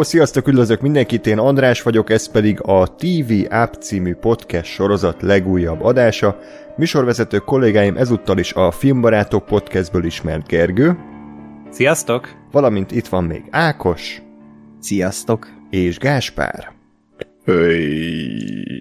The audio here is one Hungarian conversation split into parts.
Hello, sziasztok, üdvözlök mindenkit, én András vagyok, ez pedig a TV App című podcast sorozat legújabb adása. Műsorvezető kollégáim ezúttal is a Filmbarátok podcastből ismert Gergő. Sziasztok! Valamint itt van még Ákos. Sziasztok! És Gáspár. Hey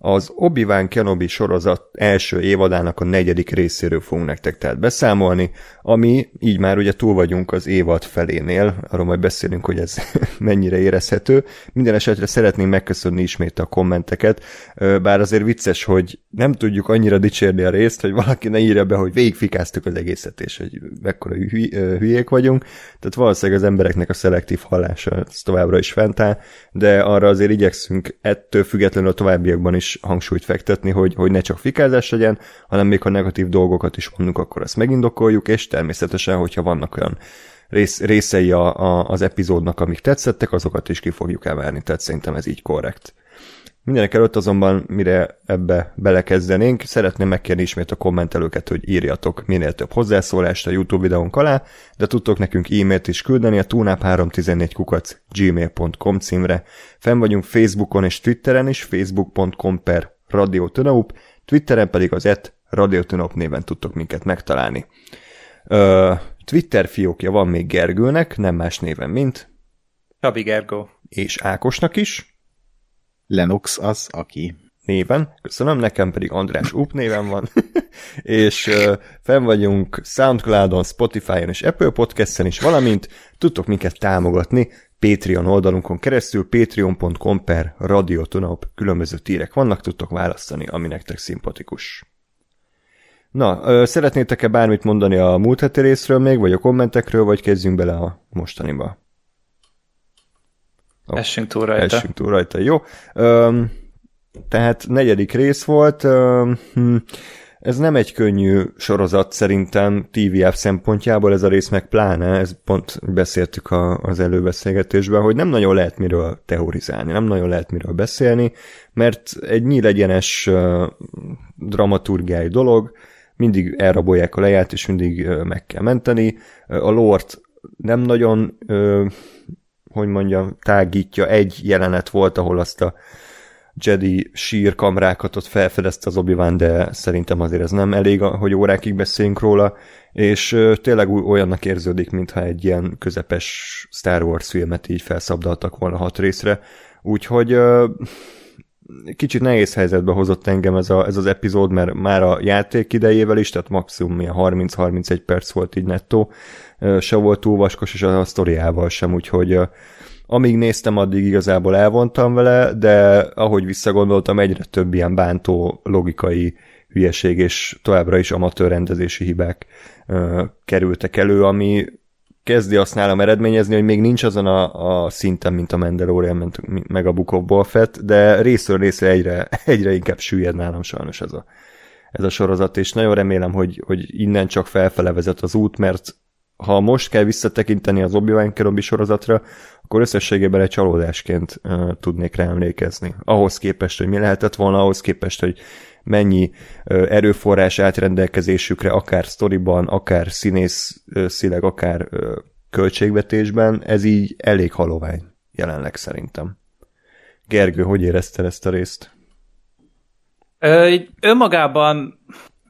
az Obi-Wan Kenobi sorozat első évadának a negyedik részéről fogunk nektek tehát beszámolni, ami így már ugye túl vagyunk az évad felénél, arról majd beszélünk, hogy ez mennyire érezhető. Minden esetre szeretném megköszönni ismét a kommenteket, bár azért vicces, hogy nem tudjuk annyira dicsérni a részt, hogy valaki ne írja be, hogy végigfikáztuk az egészet, és hogy mekkora hülyék vagyunk, tehát valószínűleg az embereknek a szelektív hallása továbbra is fent áll, de arra azért igyekszünk ettől függetlenül a továbbiakban is is hangsúlyt fektetni, hogy, hogy ne csak fikázás legyen, hanem még ha negatív dolgokat is mondunk, akkor ezt megindokoljuk, és természetesen, hogyha vannak olyan rész, részei a, a, az epizódnak, amik tetszettek, azokat is ki fogjuk emelni, tehát szerintem ez így korrekt. Mindenek előtt azonban, mire ebbe belekezdenénk, szeretném megkérni ismét a kommentelőket, hogy írjatok minél több hozzászólást a YouTube videónk alá, de tudtok nekünk e-mailt is küldeni a tunap314 kukac gmail.com címre. Fenn vagyunk Facebookon és Twitteren is, facebook.com per Radio Tunaup, Twitteren pedig az et Radio Tunaup néven tudtok minket megtalálni. Ö, Twitter fiókja van még Gergőnek, nem más néven, mint... Csabi Gergó. És Ákosnak is. Lennox az, aki. Néven, köszönöm, nekem pedig András Up néven van, és uh, fenn vagyunk Soundcloudon, Spotify-on és Apple Podcast-en is, valamint tudtok minket támogatni Patreon oldalunkon keresztül, patreon.com per radiotonaup különböző tírek vannak, tudtok választani, ami nektek szimpatikus. Na, ö, szeretnétek-e bármit mondani a múlt heti részről még, vagy a kommentekről, vagy kezdjünk bele a mostaniba? Oh, essünk túl rajta. Essünk túl rajta, jó. Um, tehát negyedik rész volt. Um, ez nem egy könnyű sorozat szerintem TVF szempontjából, ez a rész meg pláne, ez pont beszéltük a, az előbeszélgetésben, hogy nem nagyon lehet miről teorizálni, nem nagyon lehet miről beszélni, mert egy nyílegyenes uh, dramaturgiai dolog, mindig elrabolják a leját, és mindig uh, meg kell menteni. Uh, a lort nem nagyon uh, hogy mondjam, tágítja. Egy jelenet volt, ahol azt a Jedi sírkamrákat ott felfedezte az obi de szerintem azért ez nem elég, hogy órákig beszéljünk róla, és tényleg olyannak érződik, mintha egy ilyen közepes Star Wars filmet így felszabdaltak volna hat részre, úgyhogy kicsit nehéz helyzetbe hozott engem ez, a, ez az epizód, mert már a játék idejével is, tehát maximum 30-31 perc volt így nettó, se volt túl vaskos, és a, sztoriával sem, úgyhogy amíg néztem, addig igazából elvontam vele, de ahogy visszagondoltam, egyre több ilyen bántó logikai hülyeség és továbbra is amatőr rendezési hibák ö, kerültek elő, ami kezdi azt nálam eredményezni, hogy még nincs azon a, a szinten, mint a Mandalorian, meg a Book of Boba de részről részre egyre, egyre inkább süllyed nálam sajnos ez a, ez a sorozat, és nagyon remélem, hogy, hogy innen csak felfele vezet az út, mert ha most kell visszatekinteni az Obi-Wan Kenobi sorozatra, akkor összességében egy csalódásként uh, tudnék rá. Ahhoz képest, hogy mi lehetett volna, ahhoz képest, hogy mennyi uh, erőforrás átrendelkezésükre, akár sztoriban, akár színészszileg, uh, akár uh, költségvetésben, ez így elég halovány jelenleg szerintem. Gergő, hogy érezted ezt a részt? Ö, önmagában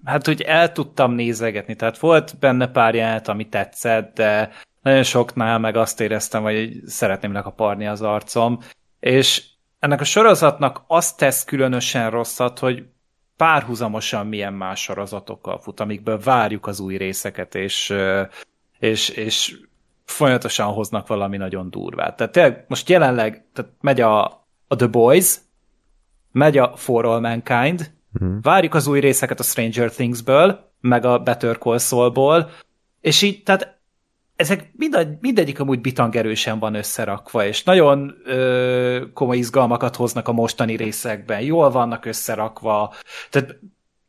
hát hogy el tudtam nézegetni, tehát volt benne pár jelenet, ami tetszett, de nagyon soknál meg azt éreztem, hogy szeretném lekaparni az arcom, és ennek a sorozatnak azt tesz különösen rosszat, hogy párhuzamosan milyen más sorozatokkal fut, amikből várjuk az új részeket, és, és, és folyamatosan hoznak valami nagyon durvát. Tehát tényleg most jelenleg tehát megy a, a The Boys, megy a For All Mankind, hmm. várjuk az új részeket a Stranger Things-ből, meg a Better Call Saul-ból, és így, tehát ezek mindegy, mindegyik amúgy bitangerősen van összerakva, és nagyon ö, komoly izgalmakat hoznak a mostani részekben, jól vannak összerakva, tehát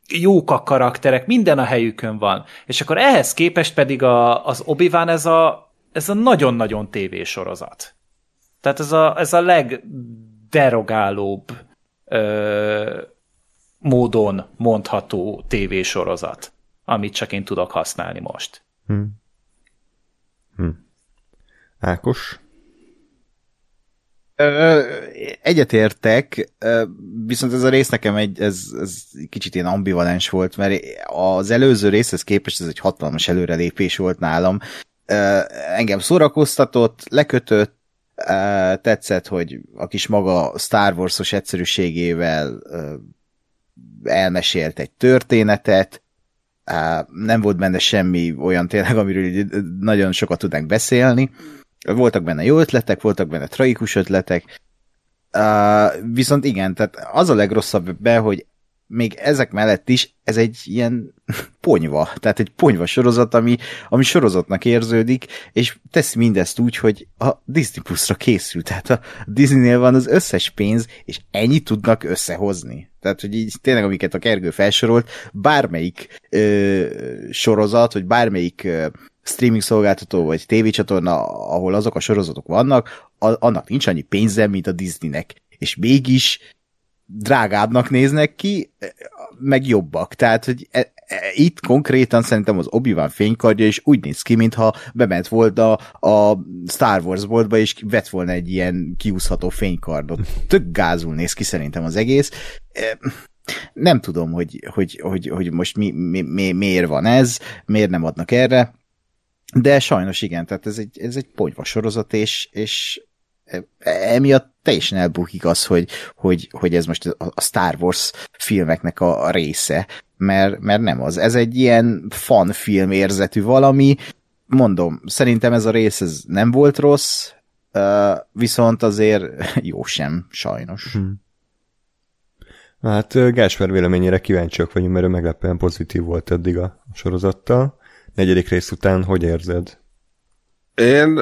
jók a karakterek, minden a helyükön van. És akkor ehhez képest pedig a, az obi ez a, ez a nagyon-nagyon tévésorozat. Tehát ez a, ez a legderogálóbb ö, módon mondható tévésorozat, amit csak én tudok használni most. Hmm. Hm. Ákos? Egyetértek, viszont ez a rész nekem egy, ez, ez kicsit ilyen ambivalens volt, mert az előző részhez képest ez egy hatalmas előrelépés volt nálam. Engem szórakoztatott, lekötött, tetszett, hogy a kis maga Star Wars-os egyszerűségével elmesélt egy történetet, nem volt benne semmi olyan tényleg, amiről nagyon sokat tudnánk beszélni. Voltak benne jó ötletek, voltak benne tragikus ötletek, viszont igen, tehát az a legrosszabb be, hogy még ezek mellett is ez egy ilyen ponyva, tehát egy ponyva sorozat, ami, ami sorozatnak érződik, és teszi mindezt úgy, hogy a Disney Plus-ra készült, tehát a Disneynél van az összes pénz, és ennyit tudnak összehozni. Tehát, hogy így tényleg, amiket a Kergő felsorolt, bármelyik ö, sorozat, vagy bármelyik ö, streaming szolgáltató, vagy tévécsatorna, ahol azok a sorozatok vannak, a, annak nincs annyi pénze, mint a Disneynek. És mégis drágábbnak néznek ki, meg jobbak. Tehát, hogy e, e, itt konkrétan szerintem az Obi-Wan fénykardja is úgy néz ki, mintha bement volna a Star Wars boltba, és vett volna egy ilyen kiúszható fénykardot. Tök gázul néz ki szerintem az egész. E, nem tudom, hogy, hogy, hogy, hogy most mi, mi, mi, miért van ez, miért nem adnak erre, de sajnos igen, tehát ez egy, ez egy ponyva sorozat, és, és emiatt teljesen elbukik az, hogy, hogy, hogy ez most a Star Wars filmeknek a, része, mert, mert nem az. Ez egy ilyen fan film érzetű valami, mondom, szerintem ez a rész ez nem volt rossz, viszont azért jó sem, sajnos. Hmm. Hát Gásper véleményére kíváncsiak vagyunk, mert ő meglepően pozitív volt eddig a sorozattal. Negyedik rész után hogy érzed? Én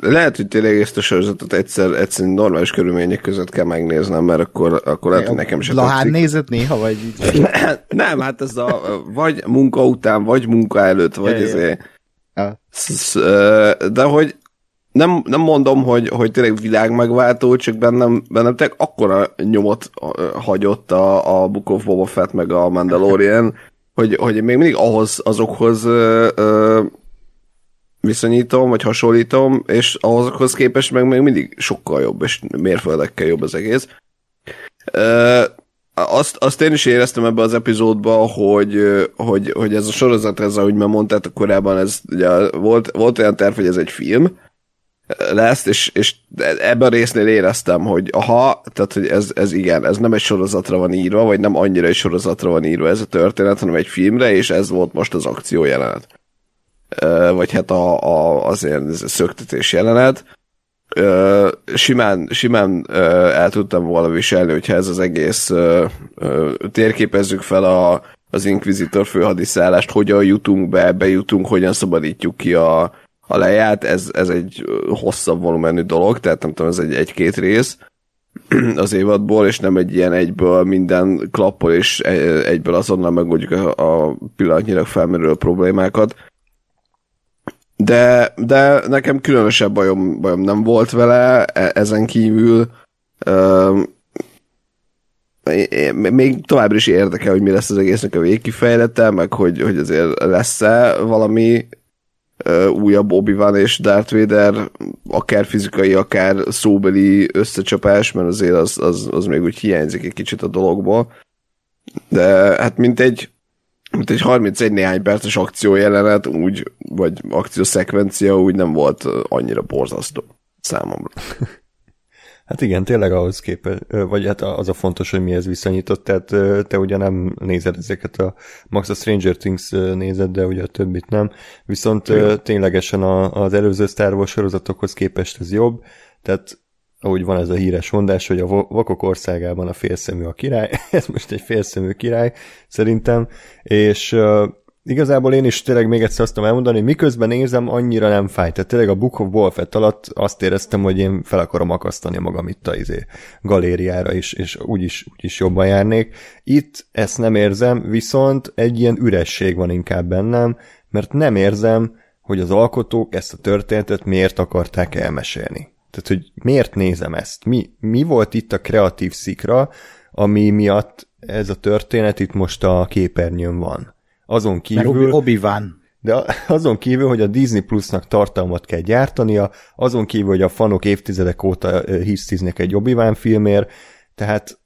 lehet, hogy tényleg ezt a sorozatot egyszer, egyszer normális körülmények között kell megnéznem, mert akkor, akkor lehet, hogy nekem sem Lahán nézett néha, vagy így? Nem, hát ez a vagy munka után, vagy munka előtt, vagy ezért. De hogy nem, nem mondom, hogy, hogy tényleg világ megváltó, csak bennem, bennem tényleg akkora nyomot hagyott a, a Book of Boba Fett meg a Mandalorian, hogy, hogy még mindig ahhoz, azokhoz ö, ö, viszonyítom, vagy hasonlítom, és ahhozhoz képest meg még mindig sokkal jobb, és mérföldekkel jobb az egész. Ö, azt, azt én is éreztem ebbe az epizódban, hogy, hogy, hogy ez a sorozat, ez ahogy már mondtátok korábban, ez ugye volt, volt olyan terv, hogy ez egy film lesz, és, és ebben a résznél éreztem, hogy aha, tehát hogy ez, ez igen, ez nem egy sorozatra van írva, vagy nem annyira egy sorozatra van írva ez a történet, hanem egy filmre, és ez volt most az akció jelenet vagy hát a, a, azért ez a szöktetés jelenet. Simán, simán el tudtam volna viselni, hogyha ez az egész térképezzük fel a, az Inquisitor főhadiszállást, hogyan jutunk be, bejutunk, hogyan szabadítjuk ki a, a leját, ez, ez egy hosszabb volumenű dolog, tehát nem tudom, ez egy egy-két rész az évadból, és nem egy ilyen egyből minden klappol, és egyből azonnal megoldjuk a, a pillanatnyilag felmerülő problémákat de, de nekem különösebb bajom, bajom nem volt vele, e, ezen kívül uh, még továbbra is érdekel, hogy mi lesz az egésznek a végkifejlete, meg hogy, hogy azért lesz-e valami uh, újabb obi és Darth Vader, akár fizikai, akár szóbeli összecsapás, mert azért az, az, az még úgy hiányzik egy kicsit a dologból. De hát mint egy mint egy 31 néhány perces akciójelenet, úgy, vagy akciószekvencia úgy nem volt annyira borzasztó számomra. Hát igen, tényleg ahhoz képest, vagy hát az a fontos, hogy mihez viszonyított, tehát te ugye nem nézed ezeket a Max a Stranger Things nézed, de ugye a többit nem, viszont igen. ténylegesen az előző Star Wars sorozatokhoz képest ez jobb, tehát ahogy van ez a híres mondás, hogy a vakok országában a félszemű a király, ez most egy félszemű király, szerintem, és uh, igazából én is tényleg még egyszer azt tudom elmondani, hogy miközben nézem, annyira nem fáj. Tehát tényleg a Book of Boba Fett alatt azt éreztem, hogy én fel akarom akasztani magam itt a izé, galériára is, és úgyis, úgyis jobban járnék. Itt ezt nem érzem, viszont egy ilyen üresség van inkább bennem, mert nem érzem, hogy az alkotók ezt a történetet miért akarták elmesélni. Tehát, hogy miért nézem ezt? Mi, mi volt itt a kreatív szikra, ami miatt ez a történet itt most a képernyőn van? Azon kívül... Mert Obi-Wan. de azon kívül, hogy a Disney Plusnak tartalmat kell gyártania, azon kívül, hogy a fanok évtizedek óta hisztiznek egy obi filmért, tehát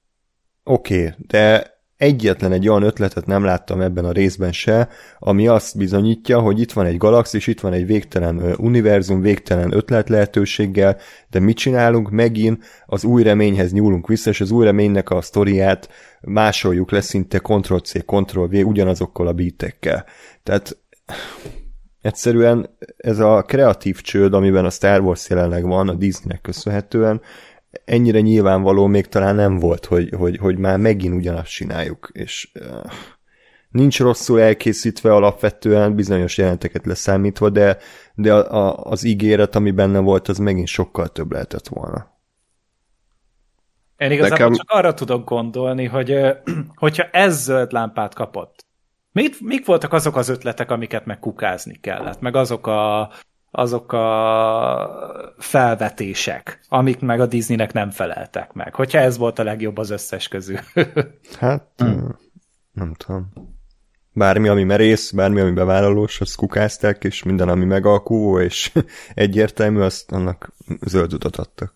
oké, okay, de egyetlen egy olyan ötletet nem láttam ebben a részben se, ami azt bizonyítja, hogy itt van egy galaxis, itt van egy végtelen univerzum, végtelen ötlet lehetőséggel, de mit csinálunk? Megint az új reményhez nyúlunk vissza, és az új reménynek a sztoriát másoljuk le szinte Ctrl-C, Ctrl-V ugyanazokkal a beatekkel. Tehát egyszerűen ez a kreatív csőd, amiben a Star Wars jelenleg van, a Disneynek köszönhetően, ennyire nyilvánvaló még talán nem volt, hogy, hogy, hogy már megint ugyanazt csináljuk, és uh, nincs rosszul elkészítve alapvetően, bizonyos jelenteket leszámítva, de, de a, a, az ígéret, ami benne volt, az megint sokkal több lehetett volna. Én igazából Nekem... csak arra tudok gondolni, hogy hogyha ez zöld lámpát kapott, Mit, mik voltak azok az ötletek, amiket meg kukázni kellett, meg azok a, azok a felvetések, amik meg a Disneynek nem feleltek meg. Hogyha ez volt a legjobb az összes közül. hát, hmm. nem tudom. Bármi, ami merész, bármi, ami bevállalós, azt kukázták, és minden, ami megalkuvó, és egyértelmű, azt annak zöld utat adtak.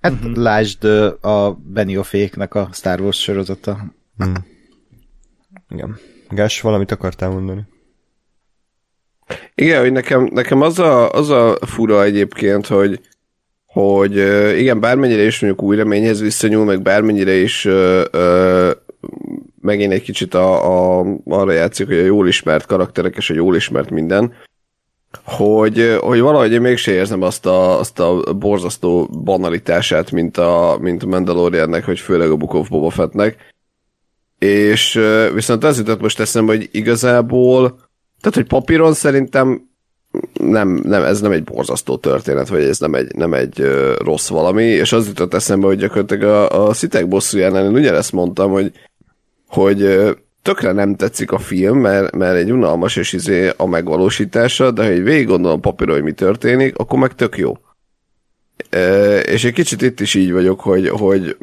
Hát uh-huh. lásd a Beniofféknek a Star Wars sorozata. Hmm. Igen. Gás, valamit akartál mondani? Igen, hogy nekem, nekem az, a, az a fura egyébként, hogy, hogy igen, bármennyire is mondjuk új reményhez visszanyúl, meg bármennyire is ö, ö, megint egy kicsit a, a, arra játszik, hogy a jól ismert karakterek és a jól ismert minden, hogy, hogy valahogy én mégse érzem azt a, azt a borzasztó banalitását, mint a, mint a Mandaloriannek, hogy főleg a Book of Boba Fettnek. És viszont az jutott most eszembe, hogy igazából tehát, hogy papíron szerintem nem, nem, ez nem egy borzasztó történet, vagy ez nem egy, nem egy uh, rossz valami, és az jutott eszembe, hogy gyakorlatilag a, a Szitek bosszújánál én ugyanezt mondtam, hogy, hogy uh, tökre nem tetszik a film, mert, mert egy unalmas és izé a megvalósítása, de ha egy végig gondolom papíron, hogy mi történik, akkor meg tök jó. Uh, és egy kicsit itt is így vagyok, hogy, hogy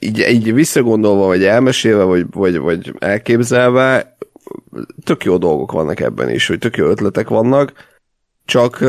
így, így visszagondolva, vagy elmesélve, vagy, vagy, vagy elképzelve, tök jó dolgok vannak ebben is, hogy tök jó ötletek vannak, csak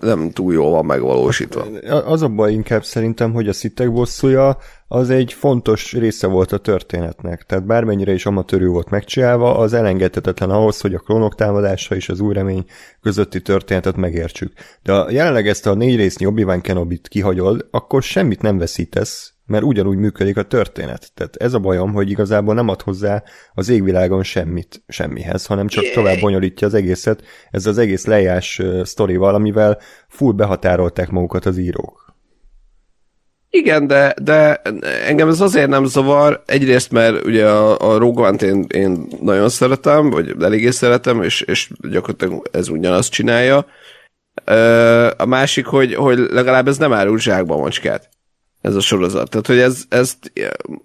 nem túl jól van megvalósítva. Az a baj inkább szerintem, hogy a szitek bosszúja az egy fontos része volt a történetnek, tehát bármennyire is amatőrű volt megcsinálva, az elengedhetetlen ahhoz, hogy a klónok támadása és az új remény közötti történetet megértsük. De ha jelenleg ezt a négy résznyi Obi-Wan Kenobi-t kihagyod, akkor semmit nem veszítesz, mert ugyanúgy működik a történet. Tehát ez a bajom, hogy igazából nem ad hozzá az égvilágon semmit semmihez, hanem csak tovább bonyolítja az egészet. Ez az egész lejás sztorival, amivel full behatárolták magukat az írók. Igen, de, de engem ez azért nem zavar, egyrészt, mert ugye a, a Rogue én, én nagyon szeretem, vagy eléggé szeretem, és, és gyakorlatilag ez ugyanazt csinálja. A másik, hogy, hogy legalább ez nem árul zsákba macskát ez a sorozat. Tehát, hogy ez, ez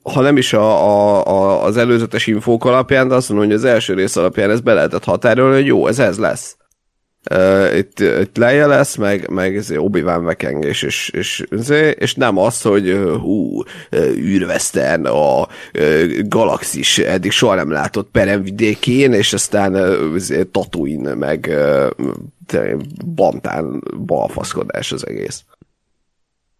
ha nem is a, a, a, az előzetes infók alapján, de azt mondom, hogy az első rész alapján ez be lehetett határolni, hogy jó, ez ez lesz. Uh, itt, itt leje lesz, meg, meg ez Obi-Wan vekengés, és, és, és nem az, hogy hú, űrveszten a galaxis eddig soha nem látott peremvidékén, és aztán Tatooine, meg Bantán balfaszkodás az egész.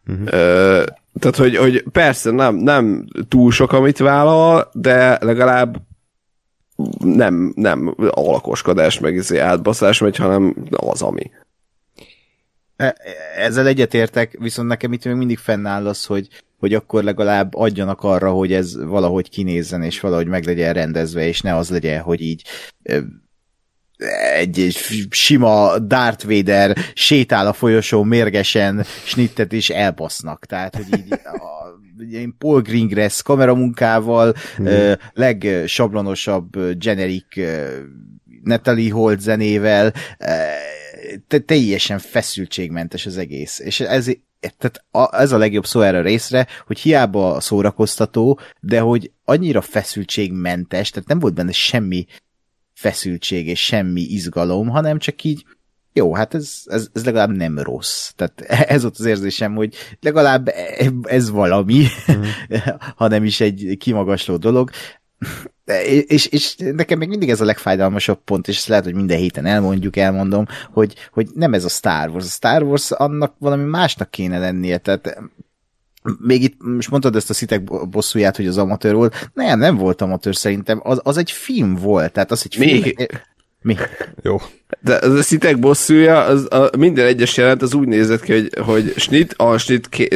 Uh-huh. Uh, tehát, hogy, hogy persze nem, nem túl sok, amit vállal, de legalább nem, nem alakoskodás, meg izé átbaszás megy, hanem az, ami. E, ezzel egyetértek, viszont nekem itt még mindig fennáll az, hogy, hogy akkor legalább adjanak arra, hogy ez valahogy kinézzen, és valahogy meg legyen rendezve, és ne az legyen, hogy így egy, egy sima Darth Vader sétál a folyosó mérgesen snittet is elbasznak. Tehát, hogy így a, ilyen Paul Greengrass kameramunkával, hmm. uh, legsablonosabb generic uh, Natalie Holt zenével, uh, teljesen feszültségmentes az egész. És ez, tehát a, ez a legjobb szó erre a részre, hogy hiába szórakoztató, de hogy annyira feszültségmentes, tehát nem volt benne semmi feszültség és semmi izgalom, hanem csak így jó, hát ez, ez, ez legalább nem rossz. Tehát ez ott az érzésem, hogy legalább ez valami, mm. ha nem is egy kimagasló dolog. és, és nekem még mindig ez a legfájdalmasabb pont, és ezt lehet, hogy minden héten elmondjuk, elmondom, hogy, hogy nem ez a Star Wars. A Star Wars annak valami másnak kéne lennie, tehát még itt most mondtad ezt a szitek bosszúját, hogy az amatőr volt. Nem, nem volt amatőr szerintem. Az, az egy film volt. Tehát az egy még, film. Mi? Jó. De az a szitek bosszúja, az a, minden egyes jelent az úgy nézett ki, hogy, hogy snit, a snit ké,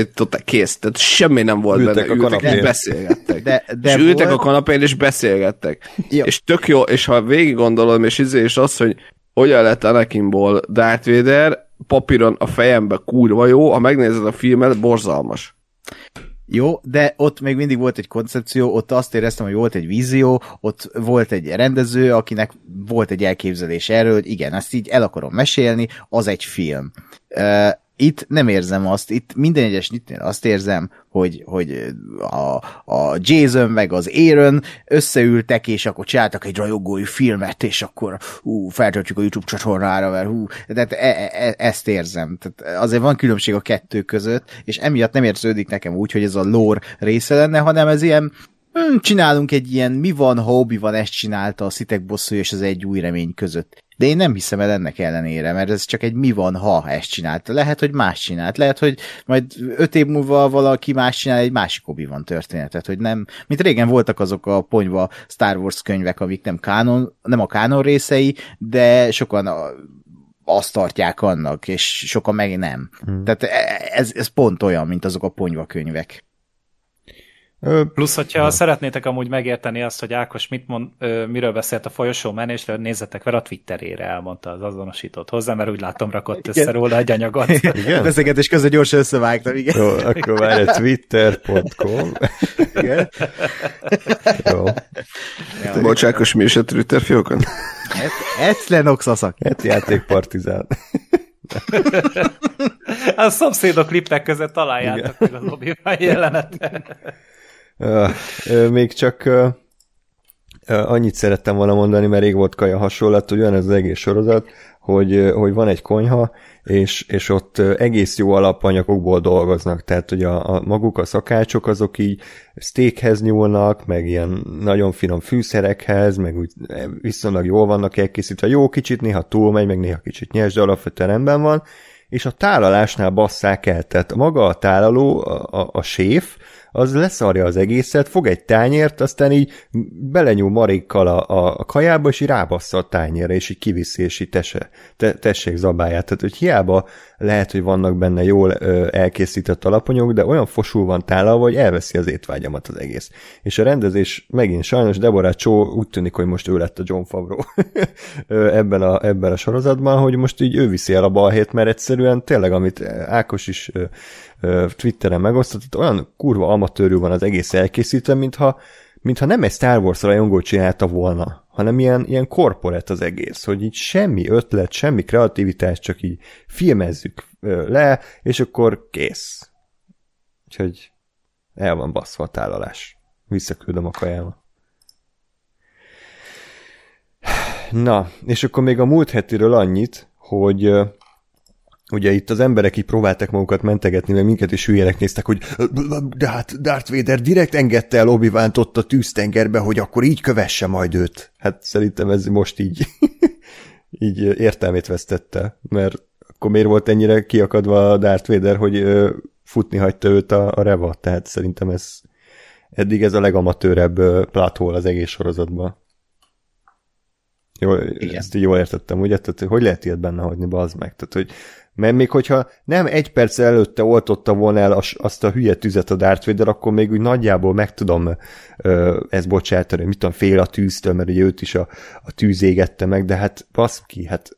kész. Tehát semmi nem volt Ültek benne. a Ültek kanapén. és beszélgettek. De, de és ültek volt, a kanapén és beszélgettek. Jó. És tök jó, és ha végig gondolom, és izé, és az, hogy hogyan lett Anakinból Darth Vader, papíron a fejembe kurva jó, ha megnézed a filmet, borzalmas. Jó, de ott még mindig volt egy koncepció, ott azt éreztem, hogy volt egy vízió, ott volt egy rendező, akinek volt egy elképzelés erről, hogy igen, ezt így el akarom mesélni, az egy film. Itt nem érzem azt, itt minden egyes nyitnél azt érzem, hogy, hogy a, a Jason meg az Aaron összeültek, és akkor csináltak egy rajongói filmet, és akkor hú, feltöltjük a YouTube csatornára, mert hú, tehát e, e, ezt érzem. Tehát azért van különbség a kettő között, és emiatt nem érződik nekem úgy, hogy ez a lore része lenne, hanem ez ilyen hm, csinálunk egy ilyen mi van, ha obi van ezt csinálta a szitek bosszú és az egy új remény között. De én nem hiszem el ennek ellenére, mert ez csak egy mi van, ha ezt csinálta. Lehet, hogy más csinált. Lehet, hogy majd öt év múlva valaki más csinál egy másik obi van történetet, hogy nem, mint régen voltak azok a ponyva Star Wars könyvek, amik nem kánon, nem a kánon részei, de sokan a, azt tartják annak, és sokan meg nem. Hmm. Tehát ez, ez pont olyan, mint azok a ponyva könyvek. Plusz, hogyha ja. szeretnétek amúgy megérteni azt, hogy Ákos mit mond, ö, miről beszélt a folyosó menésről, nézzetek vele a Twitterére, elmondta az azonosított hozzá, mert úgy látom rakott össze róla egy anyagot. Igen? A beszélgetés közben gyorsan összevágtam, igen. Jó, akkor várj, twitter.com. igen. Jó. Ja, Bocs, Ákos, mi is a Twitter fiókon? Eclenox a szak. Hát játékpartizán. a szomszédok klippek között találjátok meg az obi jelenetet. Még csak annyit szerettem volna mondani, mert rég volt kaja hasonlat, hogy olyan ez az egész sorozat, hogy, hogy van egy konyha, és, és ott egész jó alapanyagokból dolgoznak, tehát hogy a, a maguk a szakácsok azok így steakhez nyúlnak, meg ilyen nagyon finom fűszerekhez, meg úgy viszonylag jól vannak elkészítve, jó kicsit néha túlmegy, meg néha kicsit nyers, de alapvetően rendben van, és a tálalásnál basszák el, tehát maga a tálaló, a, a, a séf, az leszarja az egészet, fog egy tányért, aztán így belenyúl marékkal a, a kajába, és így rábassza a tányérra, és így kiviszi, és így tesse, te, tessék zabáját. Tehát, hogy hiába lehet, hogy vannak benne jól ö, elkészített alapanyagok, de olyan fosul van tálalva, hogy elveszi az étvágyamat az egész. És a rendezés megint sajnos Deborah Csó úgy tűnik, hogy most ő lett a John Favreau ebben, a, ebben a sorozatban, hogy most így ő viszi el a balhét, mert egyszerűen tényleg, amit Ákos is Twitteren megosztott, olyan kurva amatőrű van az egész elkészítve, mintha, mintha nem egy Star Wars rajongó csinálta volna, hanem ilyen, ilyen korporát az egész, hogy így semmi ötlet, semmi kreativitás, csak így filmezzük le, és akkor kész. Úgyhogy el van baszva a tálalás. Visszaküldöm a kajába. Na, és akkor még a múlt hetiről annyit, hogy ugye itt az emberek így próbáltak magukat mentegetni, mert minket is hülyének néztek, hogy de hát Darth Vader direkt engedte el obi ott a tűztengerbe, hogy akkor így kövesse majd őt. Hát szerintem ez most így, így értelmét vesztette, mert akkor miért volt ennyire kiakadva a Darth Vader, hogy futni hagyta őt a, a Reva, tehát szerintem ez eddig ez a legamatőrebb plathol az egész sorozatban. Jó, Igen. ezt így jól értettem, ugye? Tehát, hogy lehet ilyet benne hagyni, bazd meg? Tehát, hogy mert még hogyha nem egy perc előtte oltotta volna el azt a hülye tüzet a Darth Vader, akkor még úgy nagyjából meg tudom ezt bocsátani, mit tudom, fél a tűztől, mert ugye őt is a, a tűz égette meg, de hát baszki, hát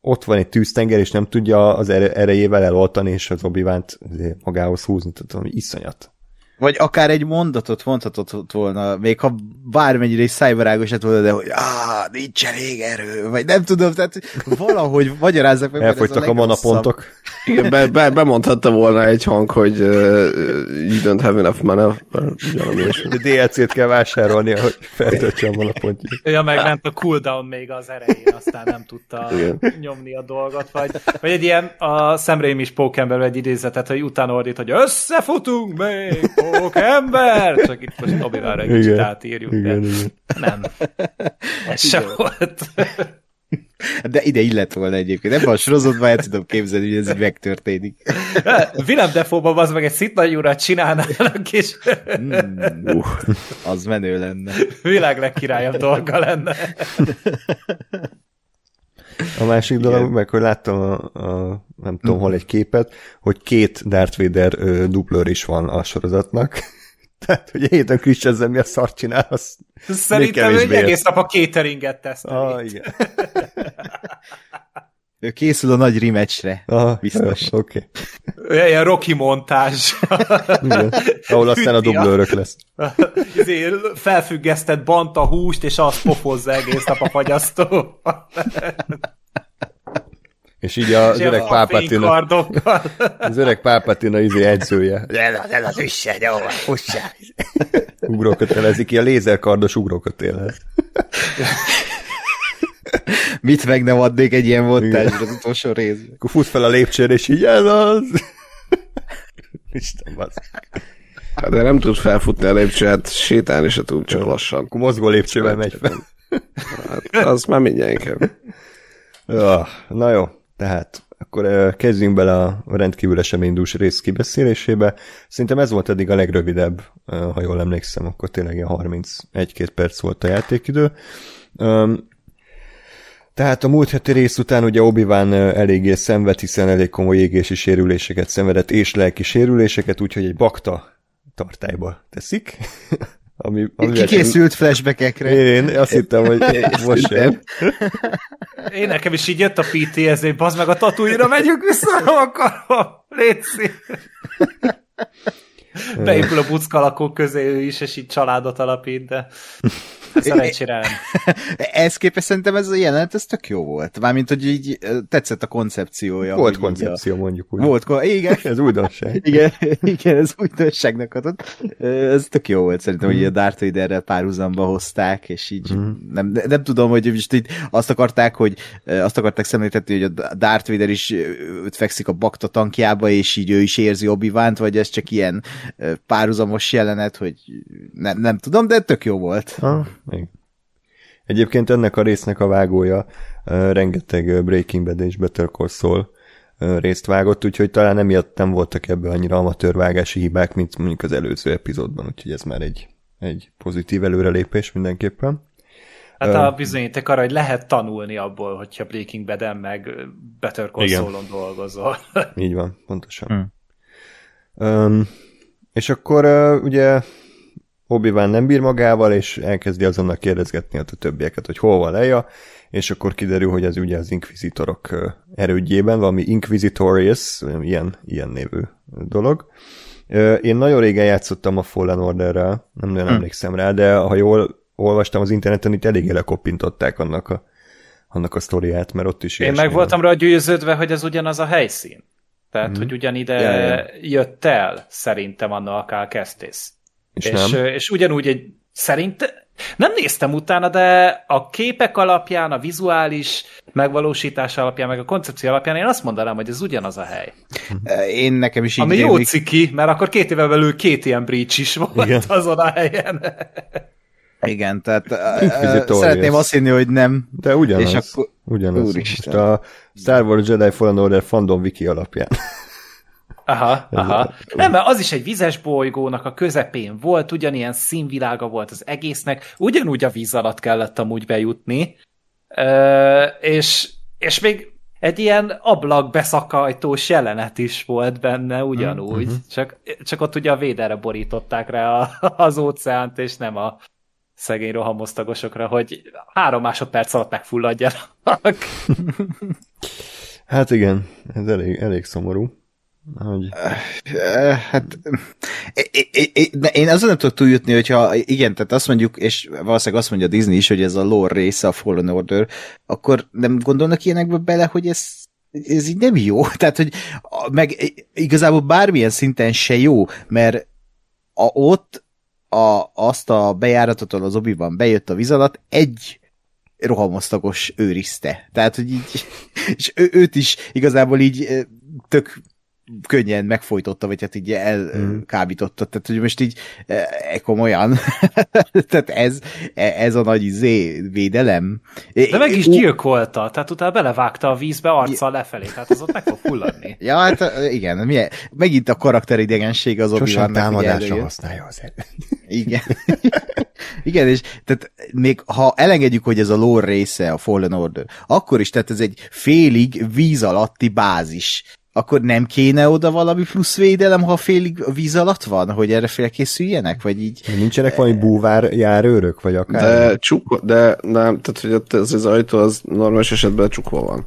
ott van egy tűztenger, és nem tudja az erejével eloltani, és az obi magához húzni, valami iszonyat. Vagy akár egy mondatot mondhatott volna, még ha bármennyire is szájbarágos lett volna, de hogy áh, nincs elég erő, vagy nem tudom, tehát valahogy magyarázzak meg. Elfogytak a, a manapontok. Igen, be, be, bemondhatta volna egy hang, hogy uh, you don't have enough mana. De DLC-t kell vásárolni, hogy feltöltse a manapontját. Ja, meg ment a cooldown még az erején, aztán nem tudta Igen. nyomni a dolgot, vagy, vagy egy ilyen a Raimi is egy idézetet, hogy utána ordít, hogy összefutunk még, Sok ember! Csak itt most Obi-Wanra egy kicsit átírjuk. Igen, de igen. Nem. Ez sem volt. De ide illet volna egyébként. Ebben a sorozatban el tudom képzelni, hogy ez így megtörténik. Willem Defoe-ban az meg egy szitnagy urat csinálnának, és... Mm, uh, az menő lenne. Világ legkirályabb dolga lenne. A másik Igen. dolog, meg hogy láttam a, a nem tudom, hol egy képet, hogy két Darth Vader ö, duplőr is van a sorozatnak. Tehát, hogy Hayden Christensen mi a szart csinál, az Szerintem ő egész nap a cateringet tesz. Ah, igen. ő készül a nagy rematchre. Ah, biztos. Oké. Okay. Ilyen Rocky montázs. igen. Ahol aztán a dublőrök lesz. felfüggesztett banta húst, és azt pofozza egész nap a fagyasztó. És így az öreg Pápatina, az öreg Pápatina izé edzője. Ez az üsse, jó, fussál. Ugrókötelezik ki a lézerkardos ugrókötélhez. Mit meg nem adnék egy ilyen montázsra az utolsó rész. Akkor fut fel a lépcsőre, és így ez az. Isten basz. Hát de nem tud felfutni a lépcsőt, hát sétálni se tud, csak lassan. Akkor mozgó lépcsővel megy fel. Hát, az már mindjárt inkább. Ja, na jó, tehát akkor kezdjünk bele a rendkívül eseménydús rész kibeszélésébe. Szerintem ez volt eddig a legrövidebb, ha jól emlékszem, akkor tényleg 31-2 perc volt a játékidő. Tehát a múlt heti rész után ugye obi eléggé szenved, hiszen elég komoly égési sérüléseket szenvedett, és lelki sérüléseket, úgyhogy egy bakta tartályba teszik. Ami, ami Kikészült flashbackekre. Én azt hittem, hogy most sem. Én nekem is így jött a PTSD, bazd meg a tatúira, megyünk vissza, nem akarom. Létszik. Beépül a buckalakók közé ő is, és így családot alapít, de szerencsére nem. Ehhez képest szerintem ez a jelenet, ez tök jó volt. Mármint, hogy így tetszett a koncepciója. Volt koncepció, a... mondjuk úgy. Volt, igen. ez újdonság. Igen, igen, ez újdonságnak adott. Ez tök jó volt szerintem, hogy a Darth Vaderrel párhuzamba hozták, és így mm. nem, nem tudom, hogy most így azt akarták, hogy azt akarták szemléltetni, hogy a Darth Vader is fekszik a bakta tankjába, és így ő is érzi obi vagy ez csak ilyen párhuzamos jelenet, hogy nem, nem tudom, de tök jó volt. Ha, még. Egyébként ennek a résznek a vágója uh, rengeteg Breaking Bad és Better Call Saul uh, részt vágott, úgyhogy talán emiatt nem voltak ebből annyira amatőrvágási hibák, mint mondjuk az előző epizódban, úgyhogy ez már egy, egy pozitív előrelépés mindenképpen. Hát a bizonyíték arra, hogy lehet tanulni abból, hogyha Breaking Bad-en meg Better Call Saul-on dolgozol. Így van, pontosan. Hmm. Um, és akkor uh, ugye obi nem bír magával, és elkezdi azonnal kérdezgetni a többieket, hogy hol van Leia, és akkor kiderül, hogy ez ugye az inkvizitorok erődjében, valami Inquisitorius, ilyen, ilyen névű dolog. Én nagyon régen játszottam a Fallen Orderrel, nem nagyon hm. emlékszem rá, de ha jól olvastam az interneten, itt eléggé lekoppintották annak a, annak a sztoriát, mert ott is Én meg voltam rá győződve, hogy ez ugyanaz a helyszín. Tehát, mm. hogy ugyanide ja, ja. jött el szerintem anna a Kestis. És, és, nem? és ugyanúgy egy szerint nem néztem utána, de a képek alapján, a vizuális megvalósítás alapján, meg a koncepció alapján én azt mondanám, hogy ez ugyanaz a hely. Én nekem is így Ami jó ciki, mert akkor két éve belül két ilyen breach is volt Igen. azon a helyen. Igen, tehát szeretném azt hinni, hogy nem. De ugyanaz. És akkor... Ugyanaz. Úristen. Most a Star Wars Jedi Fallen Order fandom wiki alapján. Aha, aha. Nem, mert az is egy vizes bolygónak a közepén volt, ugyanilyen színvilága volt az egésznek, ugyanúgy a víz alatt kellett amúgy bejutni, Ö, és, és még egy ilyen ablak beszakajtós jelenet is volt benne ugyanúgy, mm-hmm. csak, csak ott ugye a védelre borították rá a, az óceánt, és nem a szegény rohamosztagosokra, hogy három másodperc alatt megfulladjanak. hát igen, ez elég, elég szomorú. Hogy... Hát, én azon nem tudok túljutni, hogyha igen, tehát azt mondjuk, és valószínűleg azt mondja Disney is, hogy ez a lore része a Fallen Order, akkor nem gondolnak ilyenekbe bele, hogy ez, ez így nem jó. Tehát, hogy meg igazából bármilyen szinten se jó, mert a, ott a, azt a bejáratot, az obiban bejött a víz alatt, egy rohamosztagos őrizte. Tehát, hogy így, és ő, őt is igazából így tök könnyen megfojtotta, vagy hát így elkábította. Mm. Tehát, hogy most így e, e komolyan. tehát ez, e, ez a nagy izé védelem. De meg is gyilkolta, tehát utána belevágta a vízbe arccal lefelé, tehát az ott meg fog fulladni. ja, hát igen, milyen, megint a karakteridegenség az obi Sosem támadásra használja az igen. igen, és tehát még ha elengedjük, hogy ez a lore része a Fallen Order, akkor is, tehát ez egy félig víz alatti bázis akkor nem kéne oda valami plusz védelem, ha félig víz alatt van, hogy erre felkészüljenek, vagy így? Nincsenek valami búvár járőrök, vagy akár? De csukva, de nem, tehát hogy ott ez az ajtó az normális esetben csukva van.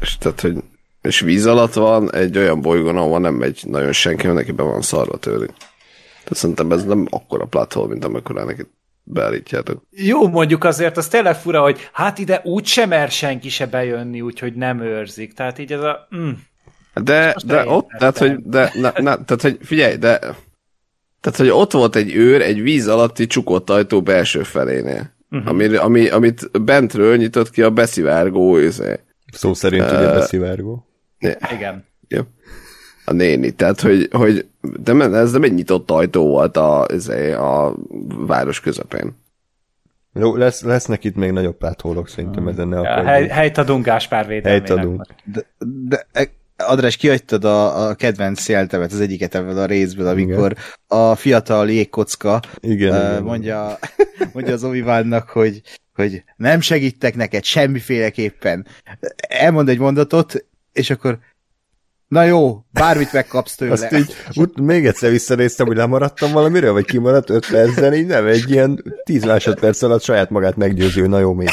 És tehát, hogy és víz alatt van egy olyan bolygón, ahol nem megy nagyon senki, mert neki be van szarva tőle. Tehát szerintem ez nem akkora plathol, mint amikor neki beállítjátok. Jó, mondjuk azért az tényleg fura, hogy hát ide úgy sem mer senki se bejönni, úgyhogy nem őrzik. Tehát így ez a... Mm. De, de ott, tehát hogy, de, na, na, tehát, hogy figyelj, de tehát, hogy ott volt egy őr egy víz alatti csukott ajtó belső felénél. Uh-huh. Ami, ami, amit bentről nyitott ki a beszivárgó izé. Szó szerint uh, ugye beszivárgó. Igen. Jó. A néni, tehát, hogy, hogy de ez nem egy nyitott ajtó volt a, izé, a város közepén. Jó, lesz, lesznek itt még nagyobb páthólok szerintem ezen ne ja, hely, helyt adunk Gáspár védelmének. Helyt adunk. De, de András, kihagytad a, a kedvenc jeltemet, az egyiket ebből a részből, amikor igen. a fiatal jégkocka igen, uh, igen. mondja, mondja az obi hogy, hogy nem segítek neked semmiféleképpen. Elmond egy mondatot, és akkor Na jó, bármit megkapsz tőle. Azt így, ut- még egyszer visszanéztem, hogy lemaradtam valamiről, vagy kimaradt öt percen, így nem, egy ilyen tíz másodperc alatt saját magát meggyőző, na jó, még.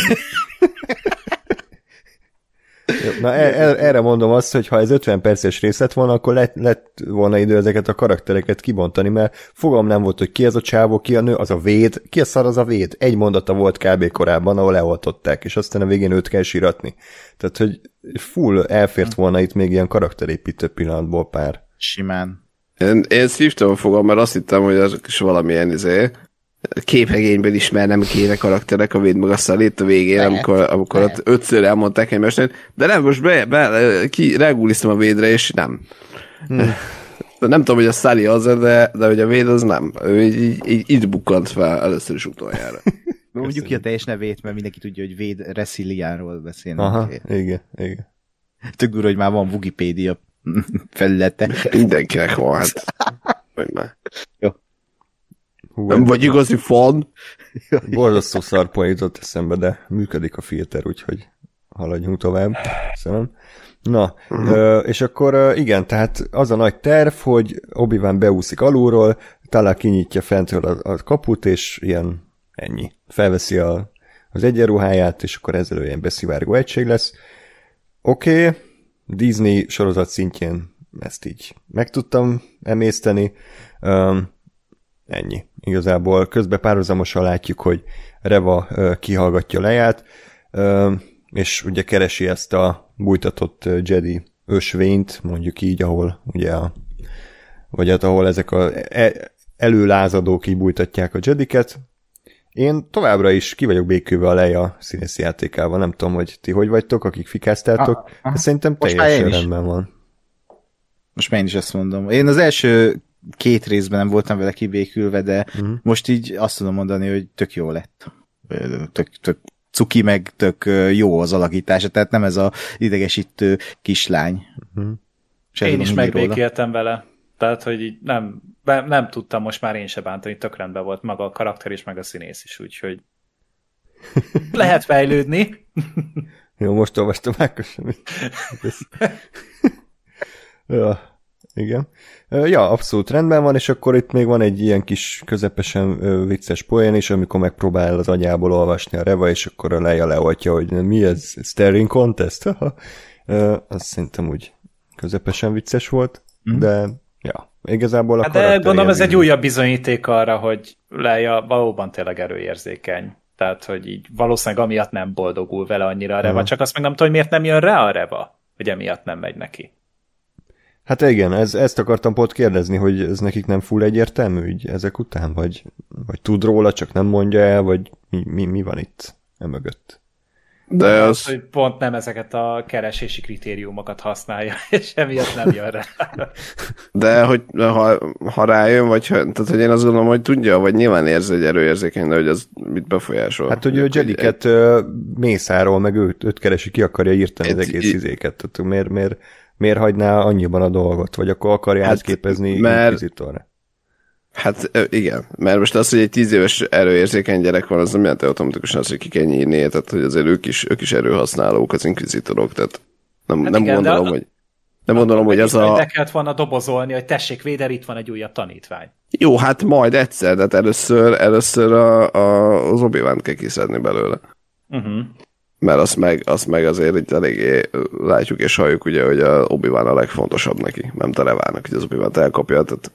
Na er, erre mondom azt, hogy ha ez 50 perces rész lett volna, akkor lett, lett volna idő ezeket a karaktereket kibontani, mert fogam nem volt, hogy ki az a csávó, ki a nő, az a véd, ki a szar az a véd. Egy mondata volt kb. korábban, ahol leoltották, és aztán a végén őt kell síratni. Tehát, hogy full elfért volna itt még ilyen karakterépítő pillanatból pár. Simán. Én, én szívtam a fogam, mert azt hittem, hogy az is valamilyen izé, képregényből ismernem kéne karakterek a véd meg a szalét a végén, lehet, amikor, amikor lehet. ott ötször elmondták egymásnak, de nem, most be, be ki reguliztam a védre, és nem. Hmm. De nem tudom, hogy a Sally az, de, de hogy a véd az nem. Ő így, így, így itt bukkant fel először is utoljára. Mondjuk ki a teljes nevét, mert mindenki tudja, hogy Véd Resiliánról beszélnek. Aha, igen, igen. Tök durva, hogy már van Wikipédia felülete. Mindenkinek van, hát. Jó. Hú, nem vagy igazi fan. Borzasztó szarpoint jutott eszembe, de működik a filter, úgyhogy haladjunk tovább. Köszönöm. Na, ö, és akkor igen, tehát az a nagy terv, hogy obi beúszik alulról, talán kinyitja fentről a, a kaput, és ilyen ennyi. Felveszi a, az egyenruháját, és akkor ezzel olyan beszivárgó egység lesz. Oké, okay, Disney sorozat szintjén ezt így meg tudtam emészteni. Um, Ennyi. Igazából közben párhuzamosan látjuk, hogy Reva kihallgatja leját, és ugye keresi ezt a bújtatott Jedi ösvényt, mondjuk így, ahol ugye a, vagy hát ahol ezek a e, előlázadók így bújtatják a Jediket. Én továbbra is ki vagyok békülve a Leia színészi játékával. Nem tudom, hogy ti hogy vagytok, akik fikáztátok, ah, de szerintem teljesen rendben van. Most már én is ezt mondom. Én az első két részben nem voltam vele kibékülve, de uh-huh. most így azt tudom mondani, hogy tök jó lett. Tök, tök cuki, meg tök jó az alakítása, tehát nem ez a idegesítő kislány. Uh-huh. Én is megbékéltem vele. Tehát, hogy így nem, nem, nem tudtam most már én se bántani, tök rendben volt maga a karakter is, meg a színész is, úgyhogy lehet fejlődni. Jó, most olvastam Ákos. ja. Igen. Ja, abszolút rendben van, és akkor itt még van egy ilyen kis közepesen vicces poén is, amikor megpróbál az agyából olvasni a Reva, és akkor a Leia leoltja, hogy mi ez, staring contest? az szerintem úgy közepesen vicces volt, mm. de ja, igazából a hát De gondolom ez egy újabb bizonyíték arra, hogy Leia valóban tényleg erőérzékeny. Tehát, hogy így valószínűleg amiatt nem boldogul vele annyira a Reva, uh-huh. csak azt meg nem tudom, hogy miért nem jön rá a Reva, hogy emiatt nem megy neki. Hát igen, ez, ezt akartam pont kérdezni, hogy ez nekik nem full egyértelmű így ezek után, vagy, vagy tud róla, csak nem mondja el, vagy mi, mi, mi van itt emögött? De az... az... hogy pont nem ezeket a keresési kritériumokat használja, és emiatt nem jön rá. De hogy ha, ha rájön, vagy ha, tehát hogy én azt gondolom, hogy tudja, vagy nyilván érzi egy erőérzékeny, de hogy az mit befolyásol. Hát, hogy ő Jediket egy... mészáról, meg őt, őt keresi, ki akarja írtani az egész izéket. Tehát miért, miért, miért hagyná annyiban a dolgot, vagy akkor akarja hát, átképezni mert... Inquisitorra? Hát igen, mert most az, hogy egy tíz éves erőérzékeny gyerek van, az nem jelenti automatikusan az, hogy ki kell nyírni, tehát hogy azért ők is, ők is erőhasználók, az inkvizitorok, tehát nem, hát nem igen, gondolom, a... hogy nem gondolom, hogy az a... De kellett volna dobozolni, hogy tessék, Véder, itt van egy újabb tanítvány. Jó, hát majd egyszer, de hát először, először a, a, az obi kell kiszedni belőle. Uh-huh. Mert azt meg, azt meg azért itt eléggé látjuk és halljuk, ugye, hogy a obi a legfontosabb neki, nem Terevának, hogy az obi elkapja, tehát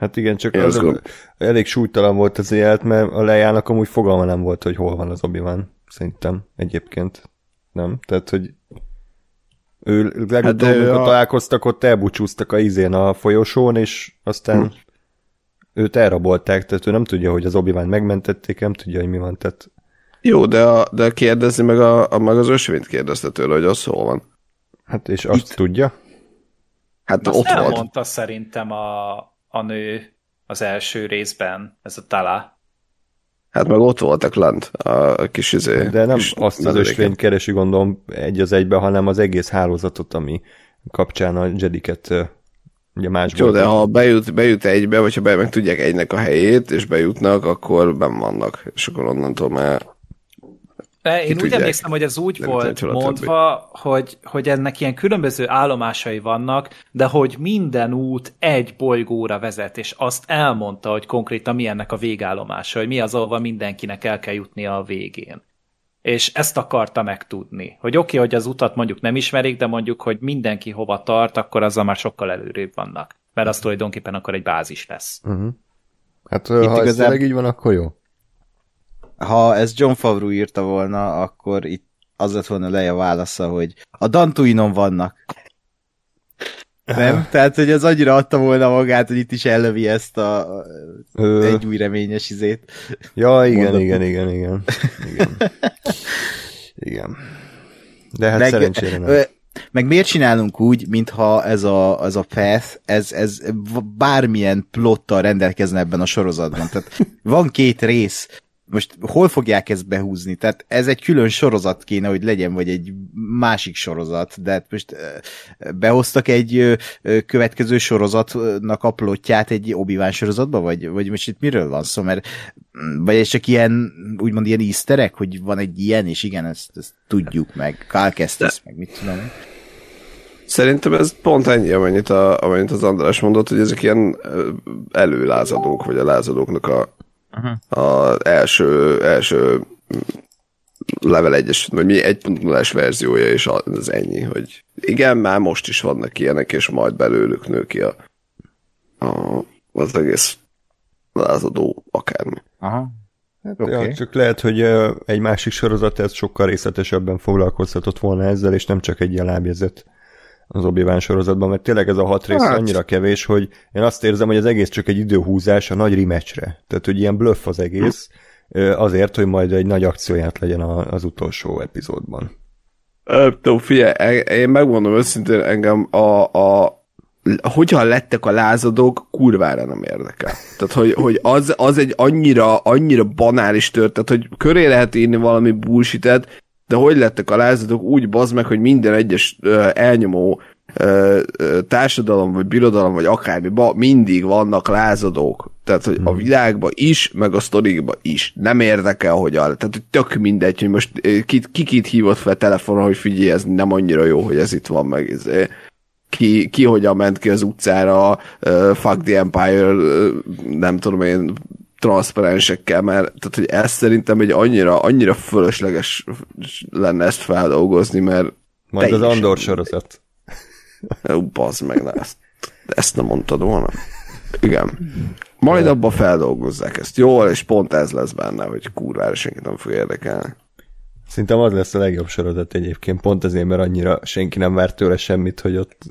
Hát igen, csak az az elég súlytalan volt az élet, mert a lejának amúgy fogalma nem volt, hogy hol van az obi szerintem egyébként. Nem? Tehát, hogy ő legutóbb, hát, amikor a... találkoztak, ott elbúcsúztak a izén a folyosón, és aztán hm. őt elrabolták, tehát ő nem tudja, hogy az obi megmentették, nem tudja, hogy mi van, tehát... Jó, de, a, de kérdezni meg, a, a, meg az ösvényt kérdezte tőle, hogy az hol van. Hát és azt Itt. tudja? Hát azt ott volt. mondta szerintem a, a nő az első részben, ez a Tala. Hát meg ott voltak lent a kis izé. De nem kis azt az ösvényt keresi, gondolom, egy az egybe, hanem az egész hálózatot, ami kapcsán a Jediket ugye másból. Jó, de ha bejut, bejut egybe, vagy ha be, meg tudják egynek a helyét, és bejutnak, akkor ben vannak, és akkor onnantól már én úgy tudják, emlékszem, hogy ez úgy volt mondva, hogy, hogy ennek ilyen különböző állomásai vannak, de hogy minden út egy bolygóra vezet, és azt elmondta, hogy konkrétan mi ennek a végállomása, hogy mi az, ahova mindenkinek el kell jutnia a végén. És ezt akarta megtudni. Hogy oké, okay, hogy az utat mondjuk nem ismerik, de mondjuk, hogy mindenki hova tart, akkor azzal már sokkal előrébb vannak. Mert az tulajdonképpen akkor egy bázis lesz. Uh-huh. Hát Itt ha igazán... ez így van, akkor jó ha ez John Favreau írta volna, akkor itt az lett volna leje válasza, hogy a Dantuinon vannak. Nem? Tehát, hogy ez annyira adta volna magát, hogy itt is ellövi ezt a Ö... egy új reményes izét. Ja, igen, Mondatot. igen, igen, igen. Igen. igen. De hát meg, szerencsére nem. Meg miért csinálunk úgy, mintha ez a, ez a path, ez, ez bármilyen plottal rendelkezne ebben a sorozatban. Tehát van két rész, most hol fogják ezt behúzni? Tehát ez egy külön sorozat kéne, hogy legyen, vagy egy másik sorozat, de hát most behoztak egy következő sorozatnak a plotját egy obi sorozatba, vagy, vagy most itt miről van szó? Mert, mm, vagy ez csak ilyen, úgymond ilyen easter hogy van egy ilyen, és igen, ezt, ezt tudjuk meg, Kál ezt meg mit tudom Szerintem ez pont ennyi, amennyit, a, amennyit az András mondott, hogy ezek ilyen előlázadók, vagy a lázadóknak a uh-huh. az első, első level 1-es, vagy mi 1.0-es verziója, és az ennyi, hogy igen, már most is vannak ilyenek, és majd belőlük nő ki a, a, az egész lázadó akármi. Aha. Hát, okay. ja, csak lehet, hogy egy másik sorozat ez sokkal részletesebben foglalkoztatott volna ezzel, és nem csak egy ilyen lábjegyzet az obi sorozatban, mert tényleg ez a hat rész hát. annyira kevés, hogy én azt érzem, hogy az egész csak egy időhúzás a nagy rematchre. Tehát, hogy ilyen bluff az egész, azért, hogy majd egy nagy akcióját legyen az utolsó epizódban. Tudom, figyelj, én megmondom őszintén, engem a, a hogyan lettek a lázadók, kurvára nem érdekel. Tehát, hogy, hogy az, az egy annyira, annyira banális történet, hogy köré lehet írni valami bullshitet, de hogy lettek a lázadók úgy bazd meg, hogy minden egyes elnyomó társadalom, vagy birodalom, vagy akármi, ba, mindig vannak lázadók. Tehát, hogy a hmm. világban is, meg a sztorikban is. Nem érdekel, hogy a, tehát hogy tök mindegy, hogy most ki, ki kit hívott fel telefonon, hogy figyelj, ez nem annyira jó, hogy ez itt van, meg ez, ki, ki hogyan ment ki az utcára, uh, fuck the empire, uh, nem tudom én, transzparensekkel, mert tehát, hogy ez szerintem egy annyira, annyira fölösleges lenne ezt feldolgozni, mert majd az Andor sorozat. Ú, bazd meg, ne, ezt, ezt nem mondtad volna. Igen. Majd abba feldolgozzák ezt jól, és pont ez lesz benne, hogy kurvára senki nem fog érdekelni. Szerintem az lesz a legjobb sorozat egyébként, pont azért, mert annyira senki nem várt tőle semmit, hogy ott